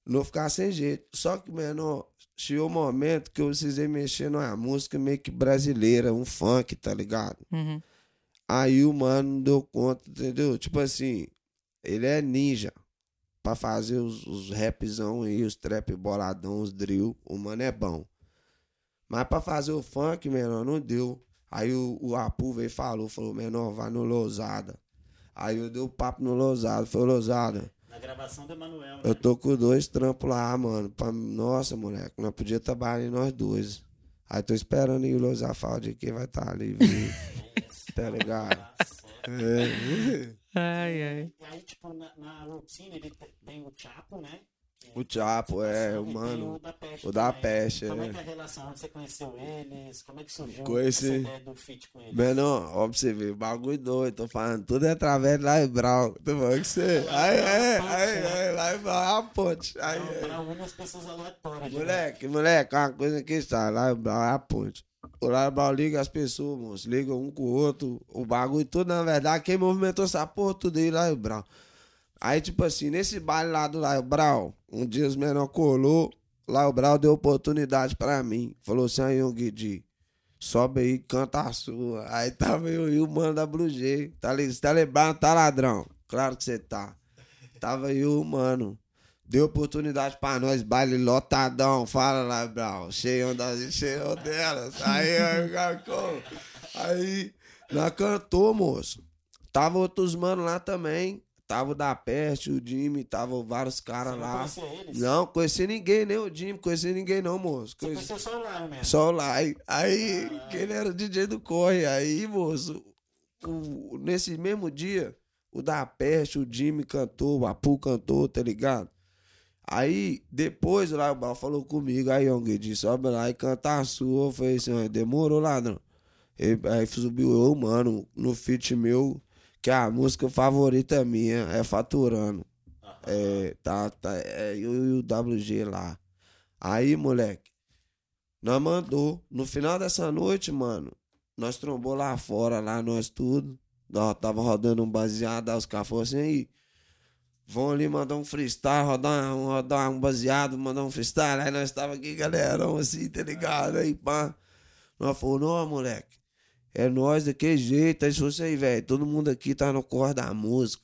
não ficar sem jeito. Só que, menor, chegou um momento que eu precisei mexer numa música meio que brasileira, um funk, tá ligado? Uhum. Aí o mano não deu conta, entendeu? Tipo assim, ele é ninja. Pra fazer os, os rapzão aí, os trap boladão, os drill, o mano é bom. Mas pra fazer o funk, menor, não deu. Aí o, o Apu veio e falou, falou, menor, vai no Lousada. Aí eu dei o papo no Lousada, falei, Lousada, Na gravação do Emanuel, né? eu tô com dois trampos lá, mano. Pra... Nossa, moleque, nós podia trabalhar em nós dois. Aí tô esperando aí o Lousada falar de quem vai estar ali, viu? tá ligado? É. Ai, ai. E aí, tipo, na, na routine, ele te- tem o Chapo, né? O Chapo, é, o mano. O da Peste. o da também. Peste, Como é é. que é a relação? Você conheceu eles? Como é que surgiu Conheci. essa ideia do feat com eles? Menor, ó pra você ver, bagulho doido, tô falando, tudo é através de Live Brown. Tô falando que você. Aí, é, aí, é, Live Brown é a ponte. Aí, é. pra algumas pessoas aleatórias. né? Moleque, moleque, uma coisa que está, Live Brown é a ponte. O Live Brown liga as pessoas, moço, liga um com o outro, o bagulho tudo, na verdade, quem movimentou essa porra tudo aí, Live Brown. Aí, tipo assim, nesse baile lá do Live Brown, um dia os menor colou, Live Brown deu oportunidade pra mim. Falou assim, aí, Young Di, sobe aí, canta a sua. Aí tava eu e o mano da Blue Jay. Tá, tá lembrando? Tá ladrão? Claro que você tá. Tava eu, o mano. Deu oportunidade pra nós, baile lotadão. Fala lá, Brau. Cheio das cheio delas. Aí, aí, Garcão. Aí, nós cantou, moço. Tava outros manos lá também. Tava o da Peste, o Jimmy, tava vários Você caras não lá. conhecia eles? Não, conheci ninguém, nem o Jimmy, conheci ninguém não, moço. Você Conheci... conheceu só o Lion mesmo? Só o Lai. Aí, que ele era o DJ do Corre. Aí, moço, o- nesse mesmo dia, o da Peste, o Jimmy cantou, o Apu cantou, tá ligado? Aí, depois, lá o Bal falou comigo, aí, Young disse, sobe lá e canta a sua. Eu falei assim, "Ué, demorou, ladrão. Aí, aí subiu eu, mano, no feat meu, que a música favorita minha é Faturando. Aham. É, tá, tá, é eu e o WG lá. Aí, moleque, nós mandou. No final dessa noite, mano, nós trombou lá fora, lá nós tudo. Nós tava rodando um baseado, aí os caras falaram assim, aí, vão ali mandar um freestyle, rodar um, rodar um baseado, mandar um freestyle. Aí nós tava aqui, galerão, assim, tá ligado? Aí, pá. Nós falou, não, moleque, é nós daquele jeito. Aí, se você aí, velho, todo mundo aqui tá no cor da música.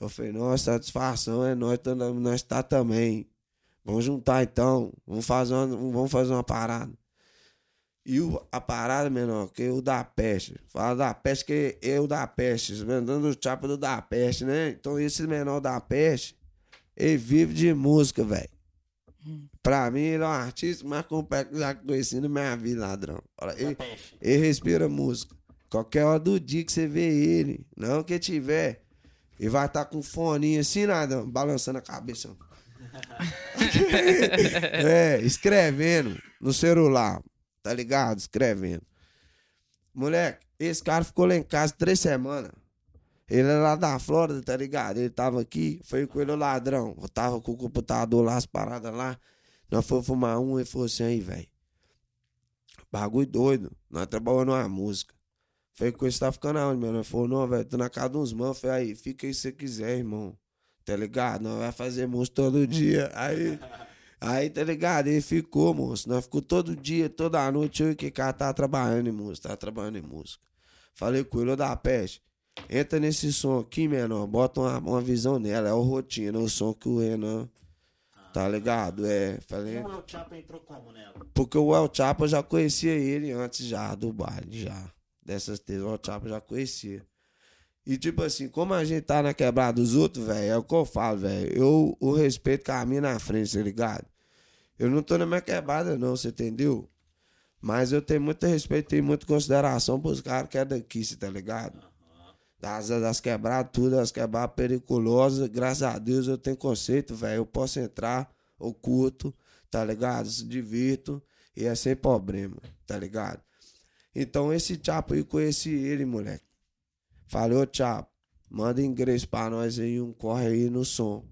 Eu falei, nossa, satisfação é nós, tá- nós tá também. Vamos juntar então, vamos fazer uma, vamos fazer uma parada. E o, a parada, menor, que é o da peste. Fala da peste que é o da peste. Vendendo o chapa do da peste, né? Então esse menor da peste, ele vive de música, velho. Pra mim, ele é um artista mais que eu já conheci na minha vida, ladrão. Olha, ele, ele respira música. Qualquer hora do dia que você vê ele, não que tiver, ele vai estar com um foninho assim, nada, balançando a cabeça. é, escrevendo no celular, tá ligado? Escrevendo. Moleque, esse cara ficou lá em casa três semanas. Ele é lá da Flórida, tá ligado? Ele tava aqui, foi com ele o ladrão. Eu tava com o computador lá, as paradas lá. Nós fomos fumar um e falou assim aí, velho. Bagulho doido. Nós trabalhamos numa música. Falei, com você tá ficando aonde, meu? Ele falou, não, velho, tô na casa de uns manos. Falei, aí, fica aí se você quiser, irmão. Tá ligado? Nós vai fazer música todo dia. Aí, aí, tá ligado? Ele ficou, moço. Nós ficou todo dia, toda noite. Eu e que cara tava trabalhando em música, tava trabalhando em música. Falei com ele, ô da peste. Entra nesse som aqui, menor. Bota uma, uma visão nela. É o rotina, o som que o Renan Tá ligado? É, E falei. o El Chapo entrou como nela? Porque o El Chapo eu já conhecia ele antes já do baile, já. Dessas três, o El Chapo eu já conhecia. E tipo assim, como a gente tá na quebrada dos outros, velho, é o que eu falo, velho. Eu o respeito caminha na frente, tá ligado? Eu não tô na minha quebrada, não, você entendeu? Mas eu tenho muito respeito, tenho muita consideração pros caras que é daqui, você tá ligado? Das, das quebradas, tudo, as quebradas periculosas, graças a Deus eu tenho conceito, velho. Eu posso entrar, eu curto, tá ligado? Se divirto e é sem problema, tá ligado? Então esse Chapo aí, conheci ele, moleque. Falei, ô Chapo, manda inglês pra nós aí, um corre aí no som.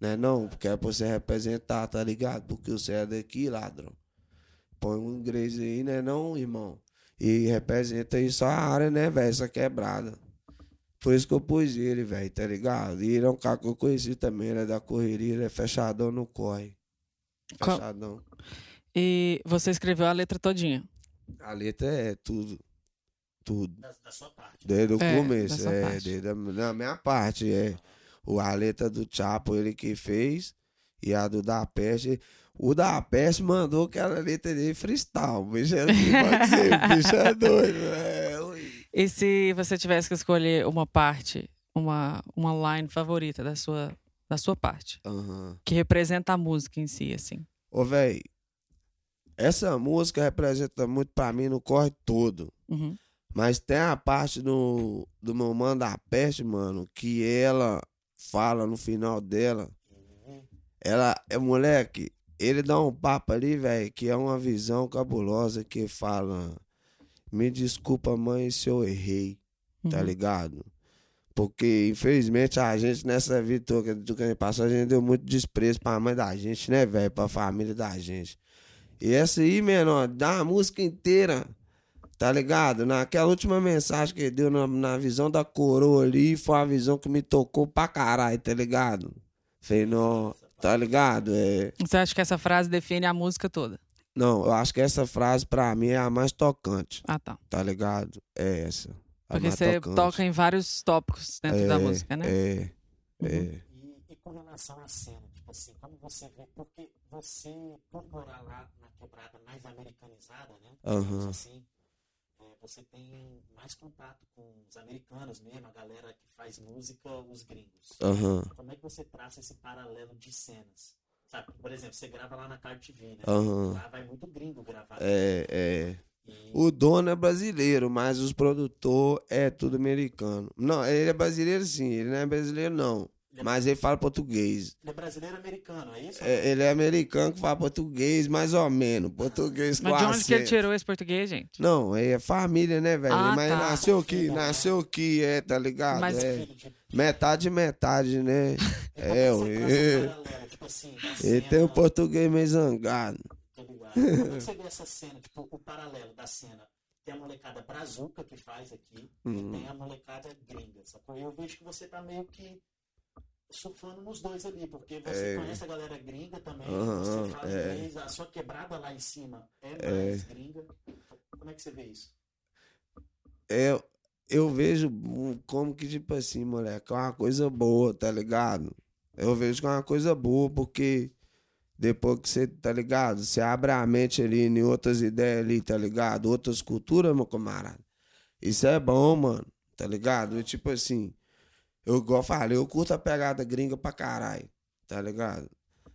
Né não? Porque é pra você representar, tá ligado? Porque você é daqui, ladrão. Põe um inglês aí, né não, irmão? E representa aí só a área, né, velho? Essa quebrada. Por isso que eu pus ele, velho, tá ligado? E ele é um cara que eu conheci também, ele é da correria, ele é fechadão no corre. Qual- Fechadão. E você escreveu a letra todinha. A letra é tudo. Tudo. Da, da sua parte. Desde o É, começo, é. parte. Desde a, da minha parte, é. O, a letra do Chapo, ele que fez. E a do Da Peste. O Da Peste mandou aquela letra dele freestyle. O bicho é, pode ser, o bicho é doido. É, ui. E se você tivesse que escolher uma parte, uma, uma line favorita da sua, da sua parte, Aham. que representa a música em si, assim. Ô, velho, essa música representa muito pra mim no corre todo. Uhum. Mas tem a parte do, do meu mano da peste, mano, que ela fala no final dela. Ela é moleque, ele dá um papo ali, velho, que é uma visão cabulosa que fala: Me desculpa, mãe, se eu errei, tá Uhum. ligado? Porque, infelizmente, a gente nessa vida toda que a gente passou, a gente deu muito desprezo pra mãe da gente, né, velho? Pra família da gente. E essa aí, menor, dá a música inteira, tá ligado? Naquela última mensagem que ele deu na, na visão da coroa ali, foi uma visão que me tocou pra caralho, tá ligado? Falei, não, tá ligado? É. Você acha que essa frase define a música toda? Não, eu acho que essa frase pra mim é a mais tocante, Ah, tá. tá ligado? É essa. Porque você tocante. toca em vários tópicos dentro da É, música, né? É, Uhum. é. E, e com relação à cena, tipo assim, como você vê, porque você, por morar lá na quebrada mais americanizada, né? digamos Aham. assim, é, você tem mais contato com os americanos mesmo, a galera que faz música, os gringos. Aham, Como é que você traça esse paralelo de cenas? Sabe, por exemplo, você grava lá na CarTV, né? Aham. Lá vai muito gringo gravar. é, é. E- O dono é brasileiro, mas os produtor é tudo americano. Não, ele é brasileiro sim, ele não é brasileiro não. Mas ele fala português. Ele é brasileiro americano, é isso? É, ele é americano que fala português, mais ou menos. Português com Mas de onde que ele tirou esse português, gente? Não, é família, né, velho? Ah, Mas tá. nasceu aqui, nasceu aqui, é, tá ligado? Mas- É. Metade, metade, né? É, paralelo, tipo assim, da Ele tem o português meio zangado. Tá? Como é que você vê essa cena, tipo, o paralelo da cena? Tem a molecada brazuca que faz aqui Uhum. e tem a molecada gringa, sacou? Eu vejo que você tá meio que surfando nos dois ali, porque você É. conhece a galera gringa também, Aham, você fala é. inglês, a sua quebrada lá em cima é É. mais gringa. Como é que você vê isso? É, eu vejo como que, tipo assim, moleque, é uma coisa boa, tá ligado? Eu vejo que é uma coisa boa, porque depois que você, tá ligado? Você abre a mente ali em outras ideias ali, tá ligado? Outras culturas, meu camarada. Isso é bom, mano, tá ligado? E, tipo assim, eu igual falei, eu curto a pegada gringa pra caralho, tá ligado?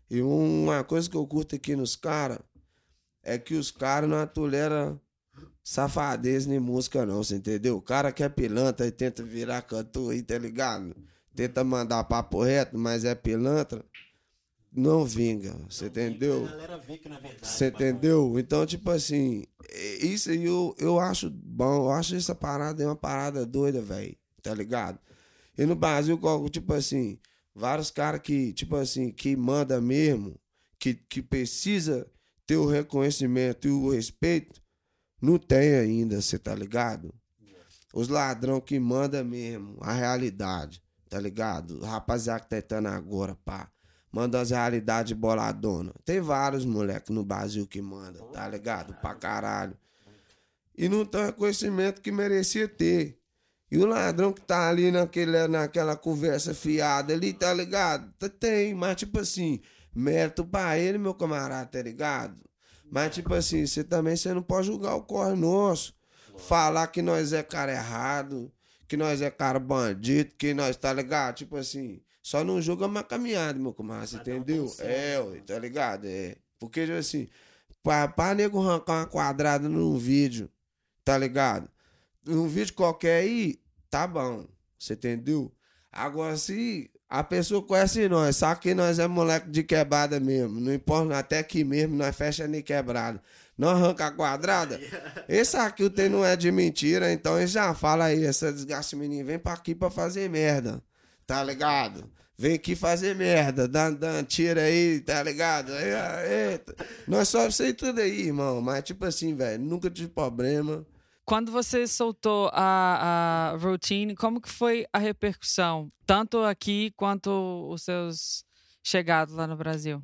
E uma coisa que eu curto aqui nos caras é que os caras não toleram safadez nem música, não, você entendeu? O cara que é pilantra e tenta virar cantor aí, tá ligado? Tenta mandar papo reto, mas é pilantra, não vinga, você entendeu? A galera vê que na verdade. Você entendeu? Então, tipo assim, é- isso aí eu, eu acho bom, eu acho essa parada é uma parada doida, velho, tá ligado? E no Brasil, tipo assim, vários caras que, tipo assim, que manda mesmo, que, que precisa ter o reconhecimento e o respeito, não tem ainda, você tá ligado? Os ladrão que manda mesmo, a realidade, tá ligado? Rapaziada que tá entrando agora, pá. Manda as realidades boladona. Tem vários moleques no Brasil que manda, tá ligado? Pra caralho. E não tem reconhecimento que merecia ter. E o ladrão que tá ali naquele, naquela conversa fiada ali, tá ligado? Tem, mas tipo assim, Mérito pra ele, meu camarada, tá ligado? Mas, tipo assim, você também você não pode julgar o corre nosso. Falar que nós é cara errado, que nós é cara bandido, que nós, tá ligado? Tipo assim, só não julga uma caminhada, meu um entendeu? seu, É, né, ué, tá ligado? É. Porque, tipo assim, pra, pra nego arrancar uma quadrada num vídeo, tá ligado? Num vídeo qualquer aí, tá bom. Você entendeu? Agora, se a pessoa conhece nós, sabe que nós é moleque de quebrada mesmo. Não importa, até aqui mesmo, nós fecha nem quebrada. Não arranca a quadrada. Esse aqui o tem não é de mentira, então ele já fala aí, essa desgaste menino, vem pra aqui pra fazer merda. Tá ligado? Vem aqui fazer merda, dá, dá tira aí, tá ligado? Eita. Nós só sei tudo aí, irmão. Mas, tipo assim, velho, nunca tive problema. Quando você soltou a, a routine, como que foi a repercussão? Tanto aqui quanto os seus chegados lá no Brasil.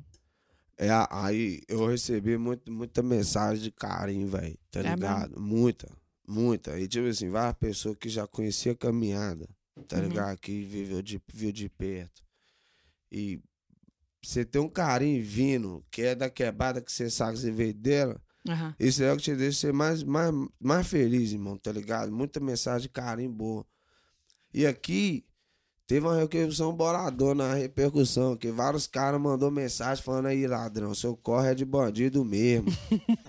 É, aí eu recebi muito, muita mensagem de carinho, velho. Tá É ligado? Muita, muita. E tipo assim, várias pessoas que já conheciam a caminhada, tá Uhum. ligado? Que viveu de, viu de perto. E você tem um carinho vindo, que é da quebrada que você sabe que você veio dela. Aham. Isso é o que te deixa ser mais, mais, mais feliz, irmão, tá ligado? Muita mensagem de carinho boa. E aqui teve uma repercussão boladona, na repercussão, que vários caras mandou mensagem falando aí, ladrão, seu corre é de bandido mesmo.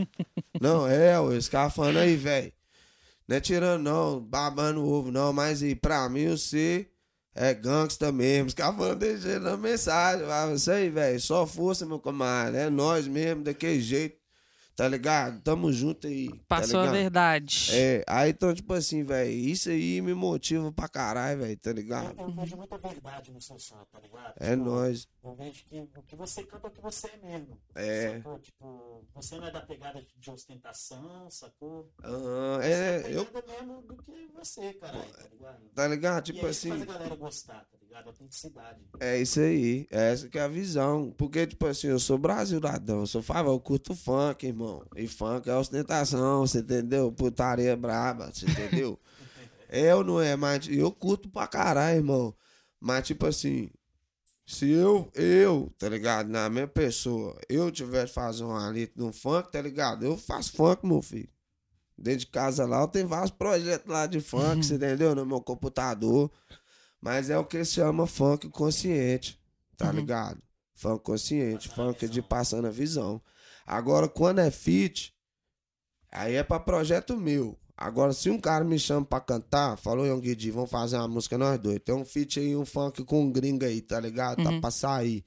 não, é, os caras falando aí, velho. Não é tirando não, babando o ovo não, mas e pra mim você é gangsta mesmo. Os caras falando deixando mensagem. Isso aí, velho, só força, meu camarada. É nós mesmo, daquele jeito. Tá ligado? Tamo junto aí. tá Passou a ligado? verdade. É, aí então, tipo assim, velho, isso aí me motiva pra caralho, velho, tá Eu, ligado? eu vejo muita verdade no seu som, tá ligado? É Tipo, nóis. Eu vejo que o que você canta é o que você é mesmo. É. Sacou? Tipo, você não é da pegada de ostentação, sacou? Aham, Você é, da eu, mesmo do que você, caralho, tá ligado? tá ligado? Tipo é assim, faz a galera gostar, tá ligado? Autenticidade. é isso aí, é essa que é a visão. Porque, tipo assim, eu sou brasiladão, eu sou favor, eu curto funk, irmão. E funk é ostentação, você entendeu? Putaria braba, você entendeu? ou não é, mas eu curto pra caralho, irmão. Mas, tipo assim, se eu, eu, tá ligado, na minha pessoa, eu tivesse fazendo uma letra um funk, tá ligado? Eu faço funk, meu filho. Dentro de casa lá, eu tenho vários projetos lá de funk, você entendeu? No meu computador. Mas é o que se chama funk consciente, tá Uhum. ligado? Funk consciente, Passando funk de passando a visão. Agora, quando é feat, aí é pra projeto meu. Agora, se um cara me chama pra cantar, falou, Young Guidi, vamos fazer uma música nós dois. Tem um feat aí, um funk com um gringo aí, tá ligado? Tá Uhum. pra sair.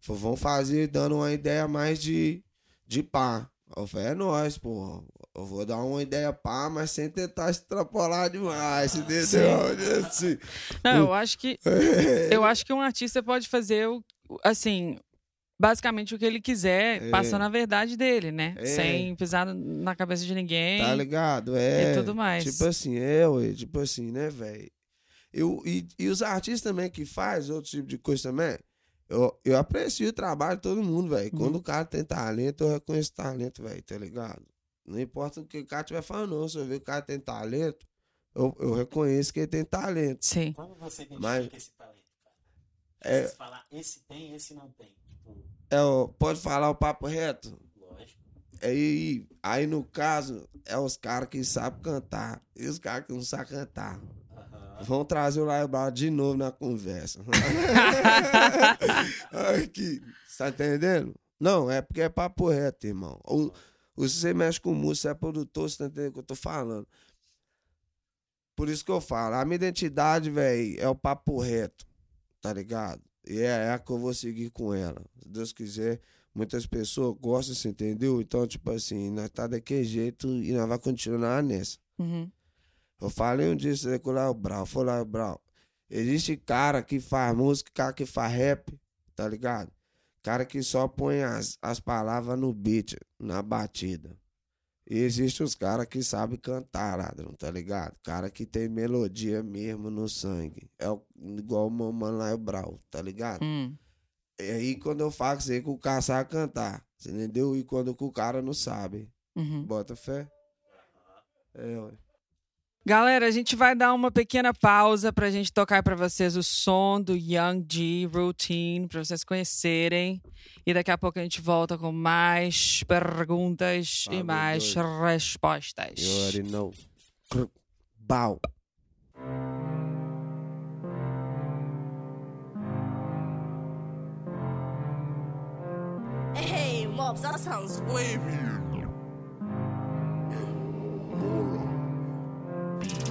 Falei, vamos fazer dando uma ideia mais de, de pá. Eu falei, é nóis, pô. Eu vou dar uma ideia pá, mas sem tentar extrapolar demais, entendeu? Assim, Não, eu acho que eu acho que um artista pode fazer o assim, basicamente o que ele quiser, É. passando a verdade dele, né? É. Sem pisar na cabeça de ninguém. Tá ligado? É. e tudo mais. Tipo assim, é, ué, tipo assim, né, velho? Eu, e, e os artistas também que faz outro tipo de coisa também, eu, eu aprecio o trabalho de todo mundo, velho. Uhum. Quando o cara tem talento, eu reconheço talento, velho, tá ligado? Não importa o que o cara estiver falando, não. Se eu ver que o cara tem talento, eu, eu reconheço que ele tem talento. Sim. Como você identifica Mas- esse talento, cara? É, Você falar, esse tem, esse não tem. Tipo, é o- pode falar o papo reto? lógico. Aí, aí no caso, é os caras que sabem cantar e os caras que não sabem cantar. Vão trazer o Laio Brau de novo na conversa. Aqui, tá entendendo? Não, é porque é papo reto, irmão. Ou, ou se você mexe com música, você é produtor, você tá entendendo o que eu tô falando. Por isso que eu falo, a minha identidade, velho, é o papo reto, tá ligado? E é, é a que eu vou seguir com ela. Se Deus quiser, muitas pessoas gostam, você entendeu? Então, tipo assim, nós tá daquele jeito e nós vamos continuar nessa. Uhum. Eu falei um dia com o Léo Brau. Falei, Léo Brau, existe cara que faz música, cara que faz rap, tá ligado? Cara que só põe as, as palavras no beat, na batida. E existe os caras que sabem cantar, ladrão, tá ligado? Cara que tem melodia mesmo no sangue. É o- igual o Mamãe Léo Brau, tá ligado? Hum. E aí quando eu falo isso aí que o cara sabe cantar, você entendeu? E quando o cara não sabe. Uhum. Bota fé. É, ué. Galera, a gente vai dar uma pequena pausa pra gente tocar pra vocês o som do Young G Routine, pra vocês conhecerem. E daqui a pouco a gente volta com mais perguntas e Bagulho mais doido. respostas. You already know. Bow. Hey, Mobs, that sounds wavy.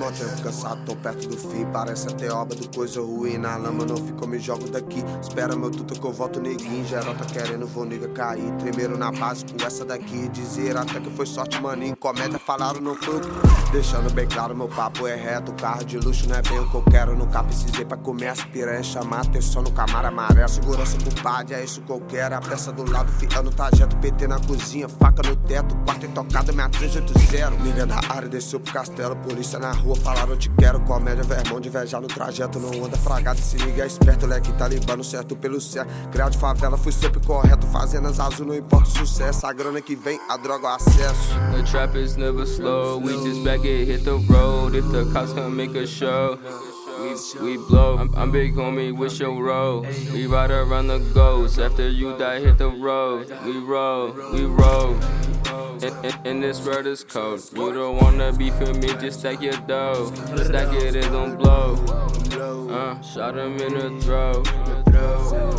Mó tempo cansado, tô perto do fim. Parece até obra do coisa ruim. Na lama não ficou, me jogo daqui. Espera meu tuta que eu volto neguinho. Geral tá querendo, vou nega cair. Primeiro na base com essa daqui. Dizer até que foi sorte, maninho. Comédia falaram, não foi Deixando bem claro, meu papo é reto. Carro de luxo não é bem o que eu quero. Nunca precisei pra comer as piranhas. Chamar atenção no camaro amarelo. Segurança culpada, é isso que eu quero. A peça do lado, fiando trajeto. PT na cozinha, faca no teto. Quarto intocado, minha 380. Liga da área, desceu pro castelo. Polícia na rua, falaram te quero. Comédia, vermão de invejar no trajeto. Não anda fragado, se liga, é esperto. Leque talibano, certo pelo céu. Criado de favela, fui sempre correto. Fazendas azul, não importa o sucesso. A grana que vem, a droga, o acesso. The trap is never slow. We just back it, hit the road. If the cops come make a show, we, we blow. I'm, I'm big homie, with your roll. We ride around the ghost. After you die, hit the road. We roll, we roll. And this world is cold. You don't wanna beef with me, just stack your dough. Stack it, it don't blow. Uh, shot him in the throat.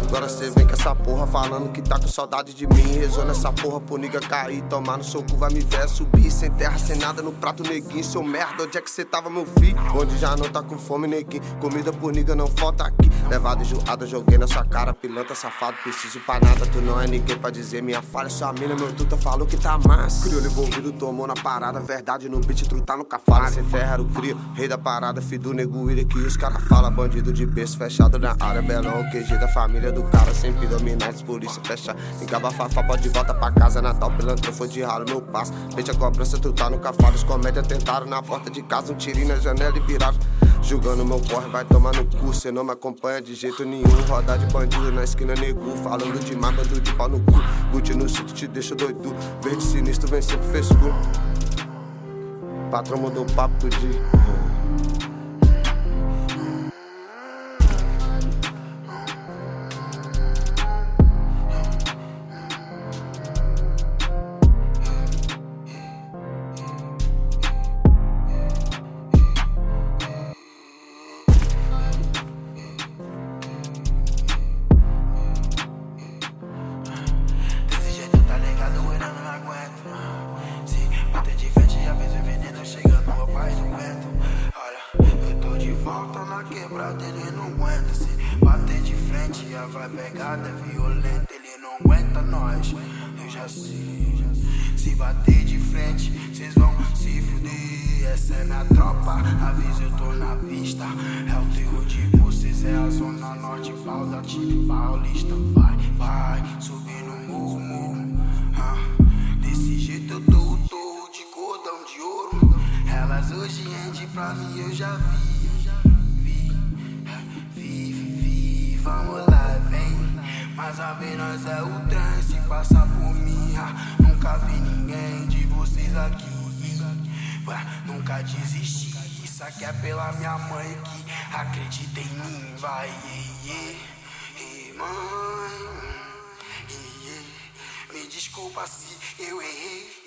Agora cê vem com essa porra falando que tá com saudade de mim. Rezou nessa porra pro nigga cair. Tomar no seu cu, vai me ver subir. Sem terra, sem nada no prato, neguinho. Seu merda, onde é que cê tava, meu filho? Onde já não tá com fome, neguinho. Comida por nigga não falta aqui. Levado enjoada, joguei na sua cara. Pilantra safado, preciso pra nada. Tu não é ninguém pra dizer minha falha. Sua mina, meu tuta falou que tá massa. Envolvido, tomou na parada. Verdade no beat, tu tá no cafala. Sem ferra o crio, rei da parada. Filho do nego ira que os cara fala. Bandido de berço fechado na área. Belão, QG da família do cara. Sempre dominados, polícia fecha. Engaba fafá, pode volta pra casa. Natal, pilantra, foi de ralo, meu passo. Veja a cobrança, tu tá no cafalo. Os comédia tentaram na porta de casa. Um tirinho na janela e viraram. Julgando meu corre, vai tomar no cu. Cê não me acompanha de jeito nenhum. Rodar de bandido na esquina, nego. Falando de má, bando de pau no cu. Gucci no cinto te deixa doido. Verde sinistro, vem sempre frescura. Patrão mudou o papo dia. Nunca desisti. Isso aqui é pela minha mãe que acredita em mim. Vai. Ei, mãe. Me desculpa se eu errei.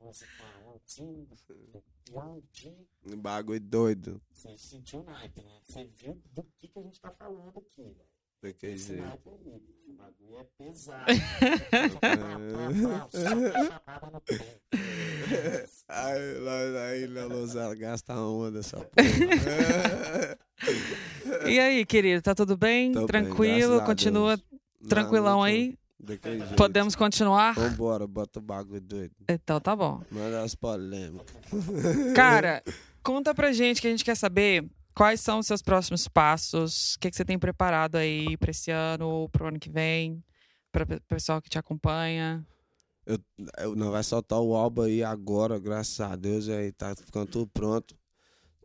Música Young Team, do Young G, Um bagulho doido. você sentiu naipe, né? Você viu do que, que a gente tá falando aqui, velho. Jeito. naipe aí, o bagulho é pesado. Aí, lá, aí, Lozada, gasta a onda essa porra. E aí, querido, tá tudo bem? Tô bem, Tranquilo? a Continua tranquilão Não, aí? Podemos continuar? Vambora, bota o bagulho doido. Então tá bom. Manda as polêmicas. Cara, conta pra gente que a gente quer saber quais são os seus próximos passos, o que, que você tem preparado aí pra esse ano, pro ano que vem, para o pessoal que te acompanha. Eu, não vai soltar o álbum aí agora, graças a Deus, aí tá ficando tudo pronto.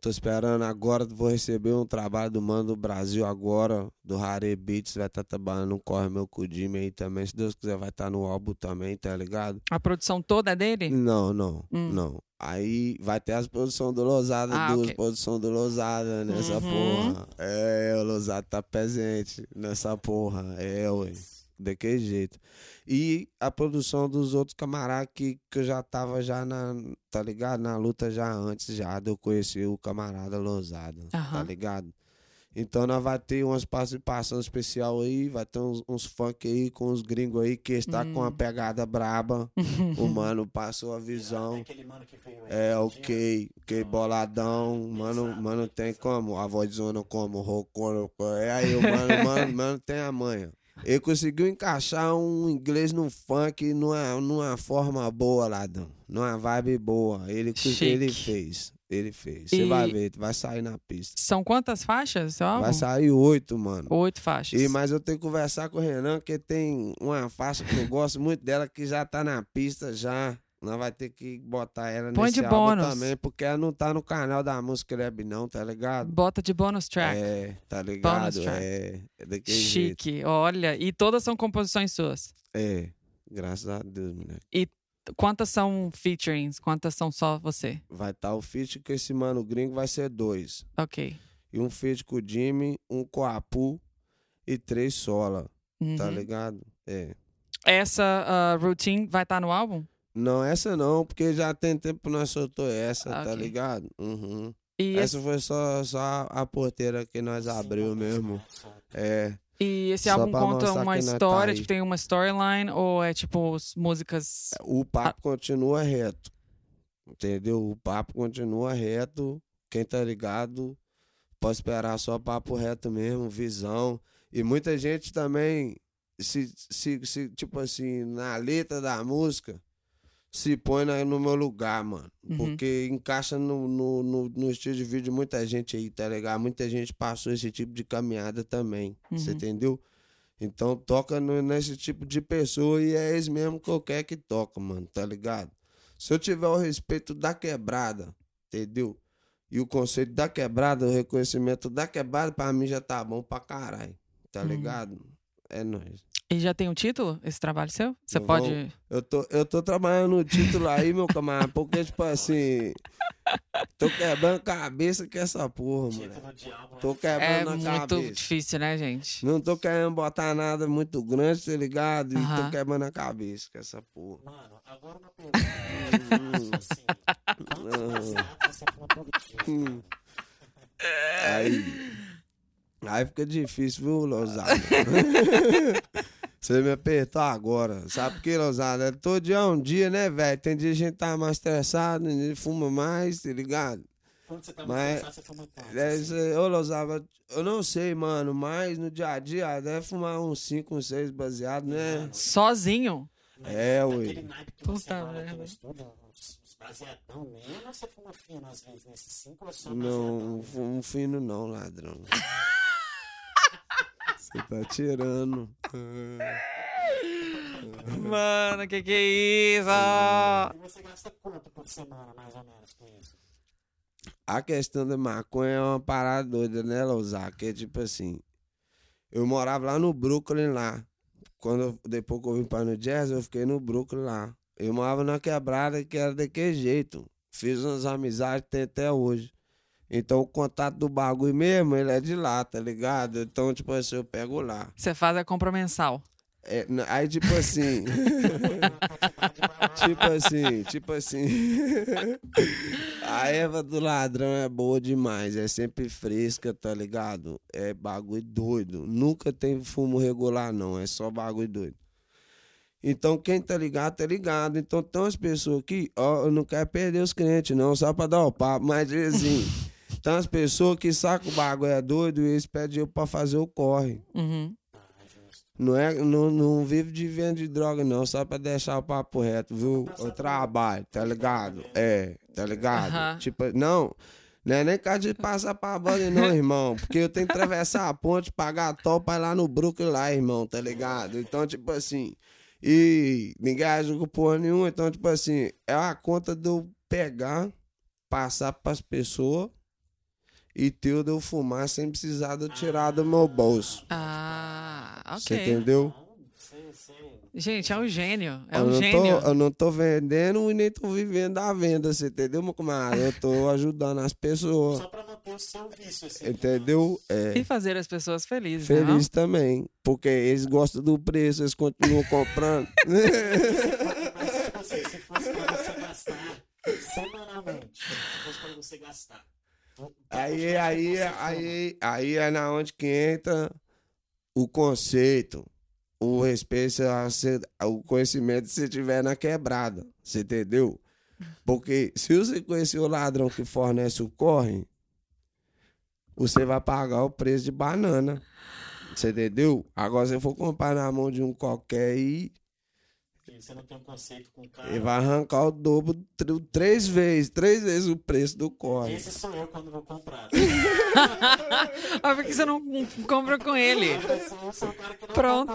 Tô esperando agora, vou receber um trabalho do Mano do Brasil agora, do Rare Beats, vai estar trabalhando no Corre Meu Cudime aí também, se Deus quiser vai estar no álbum também, tá ligado? A produção toda é dele? Não, não, Hum. não. Aí vai ter as produções do Losada, Ah, duas ok. produções do Losada nessa Uhum. porra. É, o Losada tá presente nessa porra. É, ué. Daquele jeito. E a produção dos outros camaradas que, que eu já tava já na, tá ligado? Na luta já antes já de eu conhecer o camarada Losada, tá Aham. ligado? Então nós vai ter umas participação especial aí, vai ter uns, uns funk aí com os gringos aí que está com uma Hum. pegada braba. O mano passou a visão. Aquele mano que veio aí. É, ok, ok, boladão, mano, mano tem como, a vozona como, rocoro, é aí, o mano, mano, mano tem a manha. Ele conseguiu encaixar um inglês no funk numa, numa forma boa, ladão, numa vibe boa, ele, Chique. ele fez, ele fez, você E- vai ver, vai sair na pista. São quantas faixas, seu? Vai sair oito, mano. Oito faixas. E, mas eu tenho que conversar com o Renan, que tem uma faixa que eu gosto muito dela, que já tá na pista já. Nós vai ter que botar ela Põe nesse de álbum bônus. também, porque ela não tá no canal da música Lab não, tá ligado? Bota de bonus track. É, tá ligado? track. É, é daquele jeito. Chique. Olha, e todas são composições suas. É, graças a Deus, moleque. Quantas são featurings? Quantas são só você? Vai estar o feat com esse mano gringo, vai ser dois. Ok. E um feat com o Jimmy, um com a Apu e três sola, tá Uhum. ligado? É. Essa ah, routine vai estar no álbum? Não, essa não, porque já tem tempo que nós soltou essa, Ah, tá ok. ligado? Uhum. E Essa esse, foi só, só a porteira que nós abriu mesmo. É, e esse só álbum conta uma tá história, aí. tipo, tem uma storyline ou é tipo músicas. o papo continua reto. Entendeu? O papo continua reto. Quem tá ligado pode esperar só papo reto mesmo, visão. E muita gente também se, se, se tipo assim, na letra da música, se põe no meu lugar, mano. Uhum. Porque encaixa no, no, no, no estilo de vídeo de muita gente aí, tá ligado? Muita gente passou esse tipo de caminhada também. Você Uhum. entendeu? Então toca no- nesse tipo de pessoa e é esse mesmo que eu quero que toca, mano, tá ligado? Se eu tiver o respeito da quebrada, entendeu? E o conceito da quebrada, o reconhecimento da quebrada, pra mim já tá bom pra caralho, tá Uhum. ligado? É nóis. E já tem um título, esse trabalho seu? Você Não pode. vou- Eu tô, eu tô trabalhando no título aí, meu camarada, porque, tipo assim, tô quebrando cabeça com essa porra, mano. Tô é quebrando É a muito cabeça. difícil, né, gente? Não tô querendo botar nada muito grande, tá ligado? E Aham. tô quebrando a cabeça com essa porra. Mano, agora uma pergunta faço assim. Quantos baseados você fuma todo dia? Hum. Aí. Aí fica difícil, viu, Lousada? Você me apertou agora. Sabe por que, Lousada? Todo dia é um dia, né, velho? Tem dia que a gente tá mais estressado, a gente fuma mais, tá ligado? Quando você tá Mas- muito cansado, você fuma quantos? Deve assim? ser, ô, Lousada, eu não sei, mano, mas no dia a dia deve fumar uns 5, uns 6 baseados, né? Sozinho? Mas É, você Puta merda. baseadão mesmo, ou você fuma fino às vezes nesses cinco ou é só Não, um fino não, ladrão. Você tá tirando. Mano, que que é isso? E você gasta quanto por semana, mais ou menos, com isso? A questão da maconha é uma parada doida, né, Lousá? Que é tipo assim. Eu morava lá no Brooklyn lá. Quando eu- depois que eu vim para New Jersey, eu fiquei no Brooklyn lá. Eu morava na quebrada que era daquele jeito. Fiz umas amizades que tem até hoje. Então o contato do bagulho mesmo, ele é de lá, tá ligado? Então, tipo assim, eu pego lá. Você faz a compra mensal. É, aí, tipo assim. tipo assim, tipo assim. a erva do ladrão é boa demais. É sempre fresca, tá ligado? É bagulho doido. Nunca tem fumo regular, não. É só bagulho doido. Então, quem tá ligado, tá ligado. Então, tem umas pessoas aqui, ó, eu não quero perder os clientes, não, só pra dar o papo, mas assim. Tem umas pessoas que sacam o bagulho é doido e eles pedem eu pra fazer o corre. Uhum. Não, é, não, não vive de venda de droga, não, só pra deixar o papo reto, viu? Eu trabalho, tá ligado? É, tá ligado? Aham. Tipo, não, não é nem caso de passar pra banda, não, irmão. Porque eu tenho que atravessar a ponte, pagar a topa pra ir lá no Brooklyn, lá, irmão, tá ligado? Então, tipo assim, e ninguém ajuda com porra nenhuma. Então, tipo assim, é a conta de eu pegar, passar pras pessoas, e teu de eu fumar sem precisar de eu tirar do meu bolso. Ah, Você ok. entendeu? Não, sei, sei. Gente, é um gênio. É eu, um gênio. Tô, eu não tô vendendo e nem tô vivendo da venda, você entendeu, meu camarada? Eu tô ajudando as pessoas. Só pra manter o seu vício, assim. Entendeu? É. E fazer as pessoas felizes. não? Feliz também. Porque eles gostam do preço, eles continuam comprando. Mas, assim, se fosse pra você gastar semanalmente, se fosse pra você gastar. Aí, aí, você aí, aí é na onde que entra o conceito, o respeito, o conhecimento que você tiver na quebrada. Você entendeu? Porque se você conhecer o ladrão que fornece o corre, você vai pagar o preço de banana. Você entendeu? Agora, se for comprar na mão de um qualquer aí, Você não tem um conceito com o cara. ele vai arrancar o dobro, tr- três vezes, três vezes o preço do corre. Esse sou eu quando vou comprar. Ah, por que você não compra com ele? Eu sou o cara que não Pronto.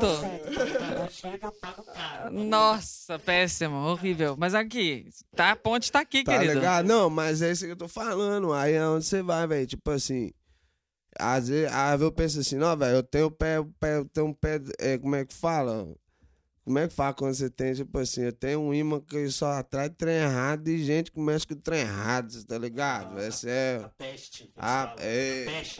caro. Nossa, péssimo, horrível. Mas aqui, tá? A ponte tá aqui, Tá querido. ligado? Não, mas é isso que eu tô falando. Aí é onde você vai, velho. Tipo assim. Às vezes, às vezes eu penso assim, não, velho, eu tenho pé, o pé, eu tenho um pé. é, como é que fala? Como é que fala quando você tem, tipo assim, eu tenho um imã que só atrai trem errado e gente que mexe com trem errado, você tá ligado? Essa A é. peste. eles Ah, falam. é. A eles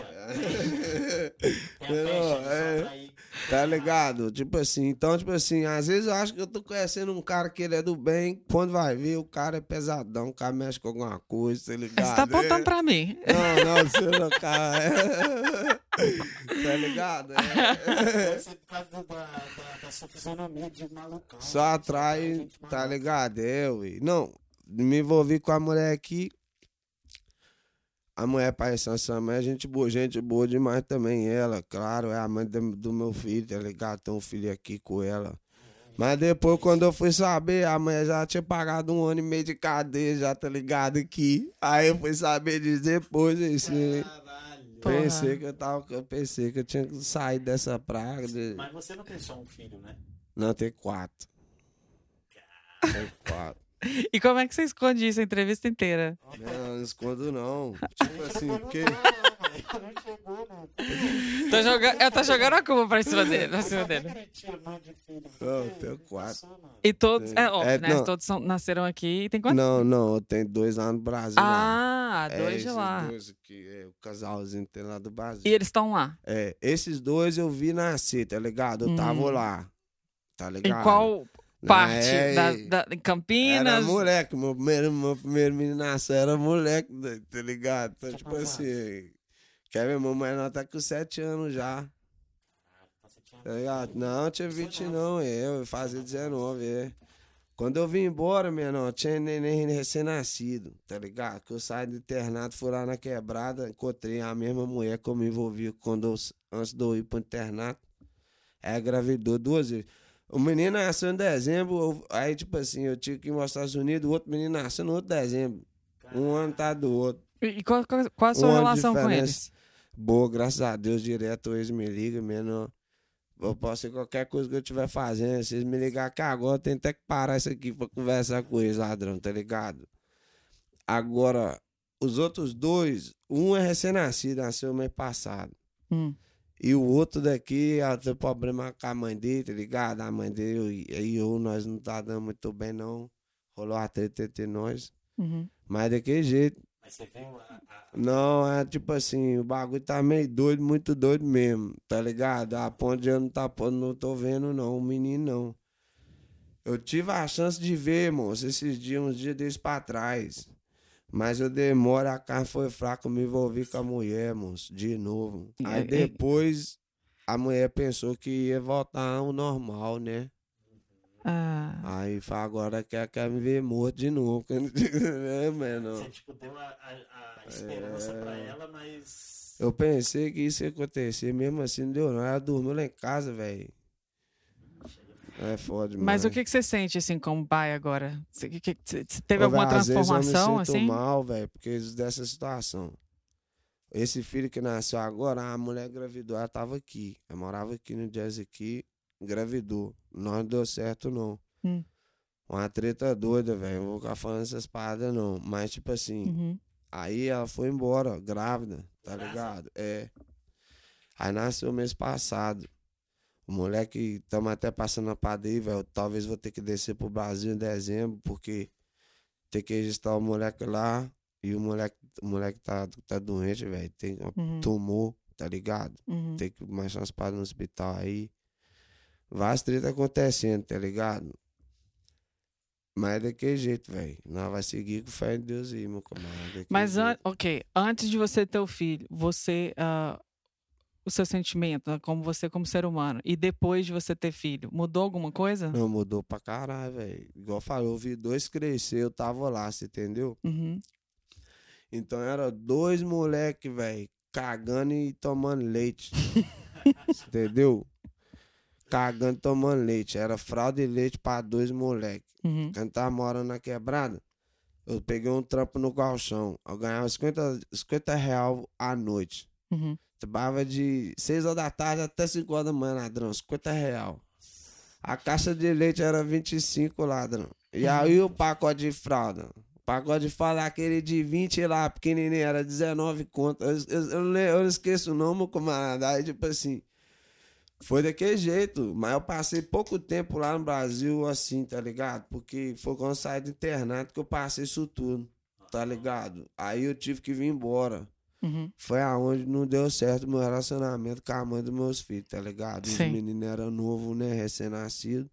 é. Tá ligado? Tipo assim, então, tipo assim, às vezes eu acho que eu tô conhecendo um cara que ele é do bem, quando vai ver, o cara é pesadão, o cara mexe com alguma coisa, tá ligado? Você tá apontando É. pra mim. Não, não, você não, cara. tá ligado? É. Deve ser por causa da, da, da sua fisionomia de malucão. Só atrai, tá ligado? É, ui. Não, me envolvi com a mulher aqui. A mulher parecendo essa mãe, é gente boa, gente boa demais também. Ela, claro, é a mãe do, do meu filho, tá ligado? Tem um filho aqui com ela. Mas depois, quando eu fui saber, a mulher já tinha pagado um ano e meio de cadeia, já tá ligado aqui. Aí eu fui saber disso depois, assim. Caralho. Porra. Pensei que eu tava. Eu pensei que eu tinha que sair dessa praga. De... Mas você não tem só um filho, né? Não, tem quatro. Tem quatro. E como é que você esconde isso a entrevista inteira? Não, não escondo não. Tipo assim, porque. Não chegou, não. Tô jogando, eu tô jogando a culpa pra cima dele. Pra cima dele. Não, tenho quatro. E todos, é óbvio, É, né? não. Todos são- nasceram aqui e tem quantos? Não, não, eu tenho dois lá no Brasil. lá. Ah, É, dois de esses lá. dois aqui, é, o casalzinho tem lá do Brasil. E eles estão lá. É, esses dois eu vi nascer, tá ligado? Eu tava Hum. lá. Tá Em ligado? qual Na- parte? é, Da, da, em Era Campinas? moleque, meu primeiro, meu primeiro meninação era moleque, né, tá ligado? Então, tipo assim, quer ver, meu menor tá com sete anos já, tá ligado? Não, eu tinha 20 não, eu, eu fazia 19, é. Quando eu vim embora, menor, tinha neném recém-nascido, tá ligado? Que eu saí do internato, fui lá na quebrada, encontrei a mesma mulher que eu me envolvi quando eu, antes de eu ir pro internato. Ela engravidou duas vezes. O menino nasceu em dezembro, eu- aí, tipo assim, eu tive que ir aos Estados Unidos, o outro menino nasceu no outro dezembro. Um ano tá do outro. E qual, qual, qual a sua Um relação com eles? Boa, graças a Deus, direto eles me ligam, menor. Eu posso ser qualquer coisa que eu estiver fazendo. Se eles me ligar aqui agora, eu tenho até que parar isso aqui pra conversar com eles, ladrão, tá ligado? Agora, os outros dois, um é recém-nascido, nasceu mês passado. Hum. E o outro daqui ela tem problema com a mãe dele, tá ligado? A mãe dele e eu, nós não tá dando muito bem, não. Rolou a treta entre nós. Uhum. Mas daquele jeito. Você viu a, a- Não, é tipo assim, o bagulho tá meio doido, muito doido mesmo, tá ligado? A ponte eu não, tá, não tô vendo, não, o menino não. Eu tive a chance de ver, moço, esses dias, uns dias desses pra trás. Mas eu demoro, a carne foi fraca, eu me envolvi com a mulher, moço, de novo. Aí E- e- depois a mulher pensou que ia voltar ao normal, né? Ah, Aí fala, agora quer, quer me ver morto de novo. é, mano. você tipo, deu a, a- a esperança pra ela, mas. Eu pensei que isso ia acontecer, mesmo assim não deu não. Ela dormiu lá em casa, velho. É foda demais. mas o que, que você sente, assim, como pai agora? Você, que, que- você- teve Ô, alguma véi, às vezes transformação, eu me sinto assim? mal, velho, porque dessa situação. Esse filho que nasceu agora, a mulher engravidou, ela tava aqui. Eu morava aqui no Jazz aqui, engravidou. Não deu certo, não. Hum. Uma treta doida, velho. Não vou ficar falando essas paradas, não. Mas, tipo assim, Uhum. Aí ela foi embora, grávida, tá Graça? ligado? É. Aí nasceu mês passado. O moleque, estamos até passando a padeia, velho. Talvez vou ter que descer pro Brasil em dezembro, porque tem que registrar o moleque lá. E o moleque, o moleque tá, tá doente, velho. Tem um Uhum, tumor, tá ligado? uhum. Tem que mais umas paradas no hospital aí. Várias tretas acontecendo, tá ligado? Mas é daquele jeito, velho. Nós vai seguir com fé em Deus aí, meu camarada. daquele Mas, an ok, antes de você ter o filho, você. ah, o seu sentimento, né, como você como ser humano, e depois de você ter filho, mudou alguma coisa? Não, mudou pra caralho, velho. Igual eu falei, eu vi dois crescer, eu tava lá, você entendeu? Uhum. Então era dois moleque, velho, cagando e tomando leite. Entendeu? Cagando tomando leite. Era fralda e leite pra dois moleque. Uhum. Quando tava morando na quebrada, eu peguei um trampo no galchão. Eu ganhava 50, 50 real à noite. Uhum. Trabalhava de 6 horas da tarde até 5 horas da manhã, ladrão. 50 real. A caixa de leite era 25, ladrão. E aí o pacote de fralda. O pacote de fralda, aquele de 20 lá, pequenininho, era 19 conto. Eu, eu, eu não, le- eu não esqueço o nome, camarada. Aí, tipo assim, foi daquele jeito. Mas eu passei pouco tempo lá no Brasil, assim, tá ligado? Porque foi quando eu saí do internato que eu passei isso tudo, tá ligado? Aí eu tive que vir embora Uhum. foi aonde não deu certo o meu relacionamento com a mãe dos meus filhos, tá ligado? Os Sim. meninos eram novos, né? Recém-nascido.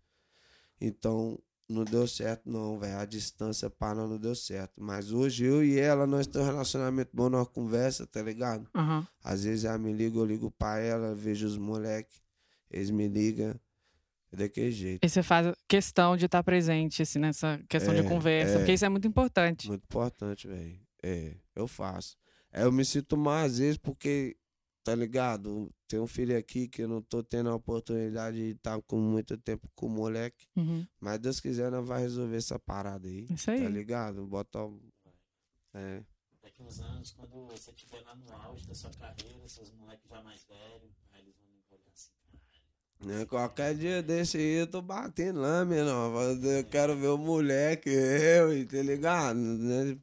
Então, não deu certo, não, velho. A distância para nós não deu certo. Mas hoje eu e ela, nós temos um relacionamento bom, nós conversa, tá ligado? Aham. Às vezes ela me liga, eu ligo pra ela, vejo os moleques, eles me ligam. Daquele jeito. E você faz questão de estar presente, assim, nessa questão de É, conversa, é. porque isso é muito importante. Muito importante, velho. É, eu faço. É, eu me sinto mais às vezes porque, tá ligado? Tem um filho aqui que eu não tô tendo a oportunidade de estar com muito tempo com o moleque. Uhum. Mas Deus quiser, nós vai resolver essa parada aí. Isso aí. Tá ligado? Bota. o- É. Daqui uns anos, quando você estiver lá no auge da sua carreira, seus moleques já mais velhos, aí eles vão olhar assim, caralho. Né? Qualquer dia desse aí eu tô batendo lá, menor. Eu quero ver o moleque, eu, tá ligado? Né?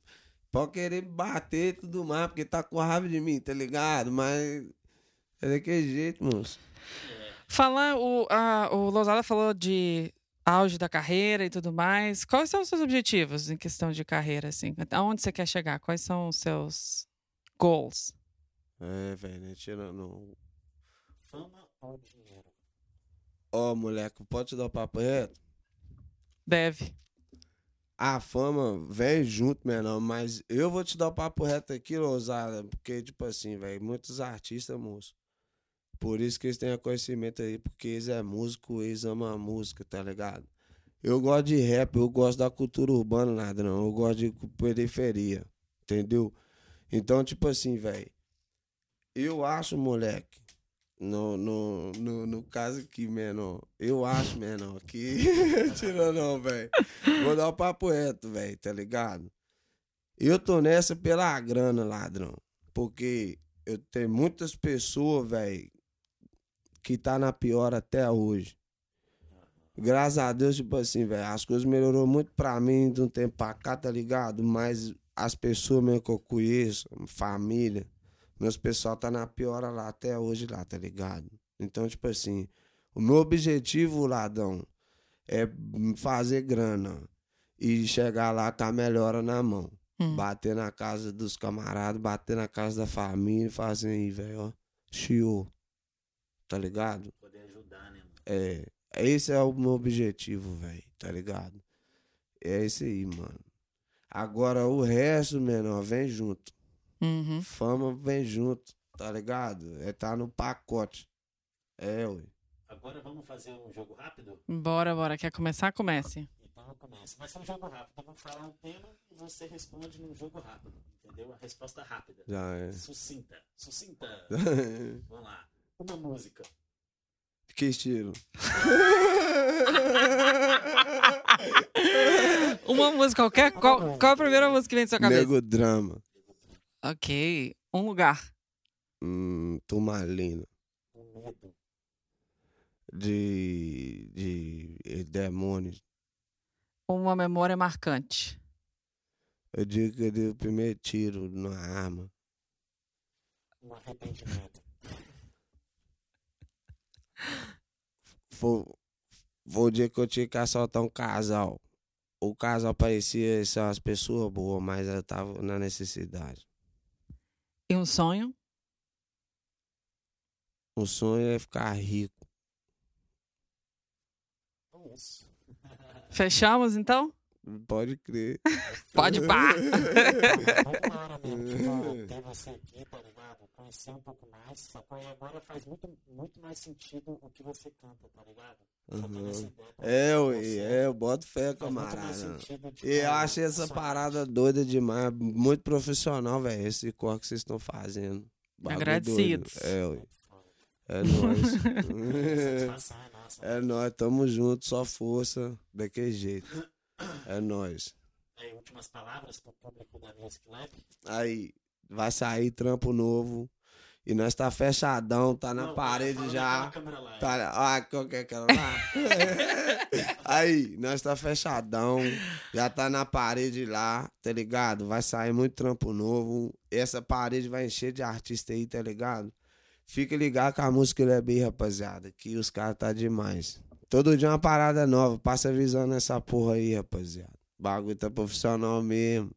Pode querer bater e tudo mais, porque tá com raiva de mim, tá ligado? Mas é daquele jeito, moço. Falar, o, a, o Lousada falou de auge da carreira e tudo mais. Quais são os seus objetivos em questão de carreira, assim? Aonde você quer chegar? Quais são os seus goals? É, velho, né? Tirando. Fama ou dinheiro? Ó, moleque, pode te dar o papo reto? Deve. A fama vem junto, menor, mas eu vou te dar o papo reto aqui, Lousada, porque, tipo assim, velho, muitos artistas, moço. Por isso que eles têm conhecimento aí, porque eles é músico, eles amam a música, tá ligado? Eu gosto de rap, eu gosto da cultura urbana, ladrão. Eu gosto de periferia, entendeu? Então, tipo assim, velho, eu acho, moleque, no, no, no, no caso aqui, menor, eu acho, menor, que. Tira não, velho. Vou dar o papo reto, velho, tá ligado? Eu tô nessa pela grana, ladrão. Porque eu tenho muitas pessoas, velho, que tá na pior até hoje. Graças a Deus, tipo assim, velho, as coisas melhorou muito pra mim de um tempo pra cá, tá ligado? Mas as pessoas mesmo que eu conheço, família, meus pessoal tá na piora lá até hoje lá, tá ligado? Então, tipo assim, o meu objetivo, ladrão, é fazer grana e chegar lá com a melhora na mão. Hum. Bater na casa dos camaradas, bater na casa da família e fazer aí, velho, ó. Chiou. Tá ligado? Poder ajudar, né, mano? É. Esse é o meu objetivo, velho, tá ligado? É esse aí, mano. Agora o resto, menor, vem junto. Uhum. Fama vem junto, tá ligado? É tá no pacote. É, ué. Agora vamos fazer um jogo rápido? Bora, bora. Quer começar? Comece. Então eu começo. Vai ser um jogo rápido. Eu vou falar um tema e você responde num jogo rápido. Entendeu? A resposta rápida. Já é. Sucinta. Sucinta. Vamos lá. Uma música. que estilo? Uma música qualquer. Qual, qual é a primeira música que vem na sua cabeça? Nego drama. Ok. Um lugar. Hum, Turmalina. Medo. De. De. eh, Demônios. Uma memória marcante. Eu digo que eu dei o primeiro tiro na arma. um arrependimento? Foi, foi o dia que eu tinha que assaltar um casal. O casal parecia ser umas pessoas boas, mas eu tava na necessidade. E um sonho? O sonho é ficar rico. Fechamos, então? Pode crer. Pode pá! Ter você aqui, tá ligado? Conhecer um pouco mais, sacou? E agora faz muito, muito mais sentido o que você canta, tá ligado? Só Uhum. É, ué, é, eu boto fé, camarada. sentido, tipo, E eu achei essa só- parada doida demais. Muito profissional, velho. Esse corre que vocês estão fazendo. Bagulho Agradecidos. doido. É, ué. É nóis. Satisfação é nossa. é nóis, tamo junto, só força, daquele jeito. É nóis. Aí, últimas palavras pro público da Music Lab. Aí, vai sair trampo novo. E nós tá fechadão, tá na Não, parede fala já. câmera lá, Tá, ah, qual que é aquela lá? Aí, nós tá fechadão, já tá na parede lá, tá ligado? Vai sair muito trampo novo. Essa parede vai encher de artista aí, tá ligado? Fica ligado com a música é bem, rapaziada, que os caras tá demais. Todo dia uma parada nova, passa avisando essa porra aí, rapaziada. O bagulho tá profissional mesmo.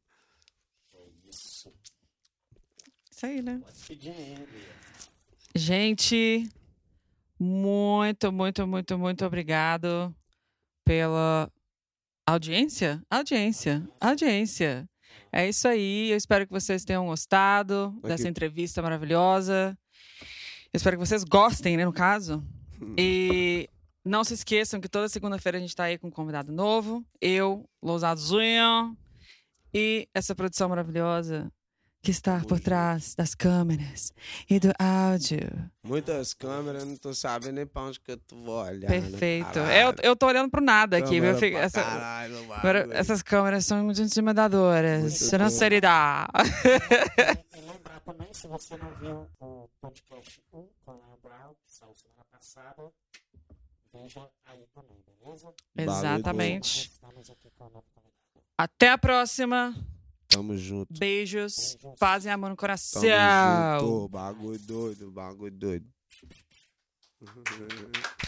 Isso. Isso aí, né? Pode pedir ele. Gente, muito, muito, muito, muito obrigado pela audiência? Audiência, audiência. É isso aí. Eu espero que vocês tenham gostado dessa Aqui. entrevista maravilhosa. Eu espero que vocês gostem, né, no caso. E não se esqueçam que toda segunda-feira a gente tá aí com um convidado novo. Eu, Lousado Zunha. E essa produção maravilhosa que está por trás das câmeras e do áudio. Muitas câmeras, não tô sabendo nem pra onde que eu tô olhando. Perfeito. Eu, eu tô olhando pro nada aqui. Câmera fico- essa- caralho agora, essas câmeras são muito intimidadoras. Muito Você não seriedade. E lembrar também, se você não viu o podcast 1 com o Brown, que saiu semana passada, veja aí também, beleza? Exatamente. Até a próxima. Tamo junto. Beijos. Paz e amor no coração. Tamo junto. Bagulho doido, bagulho doido.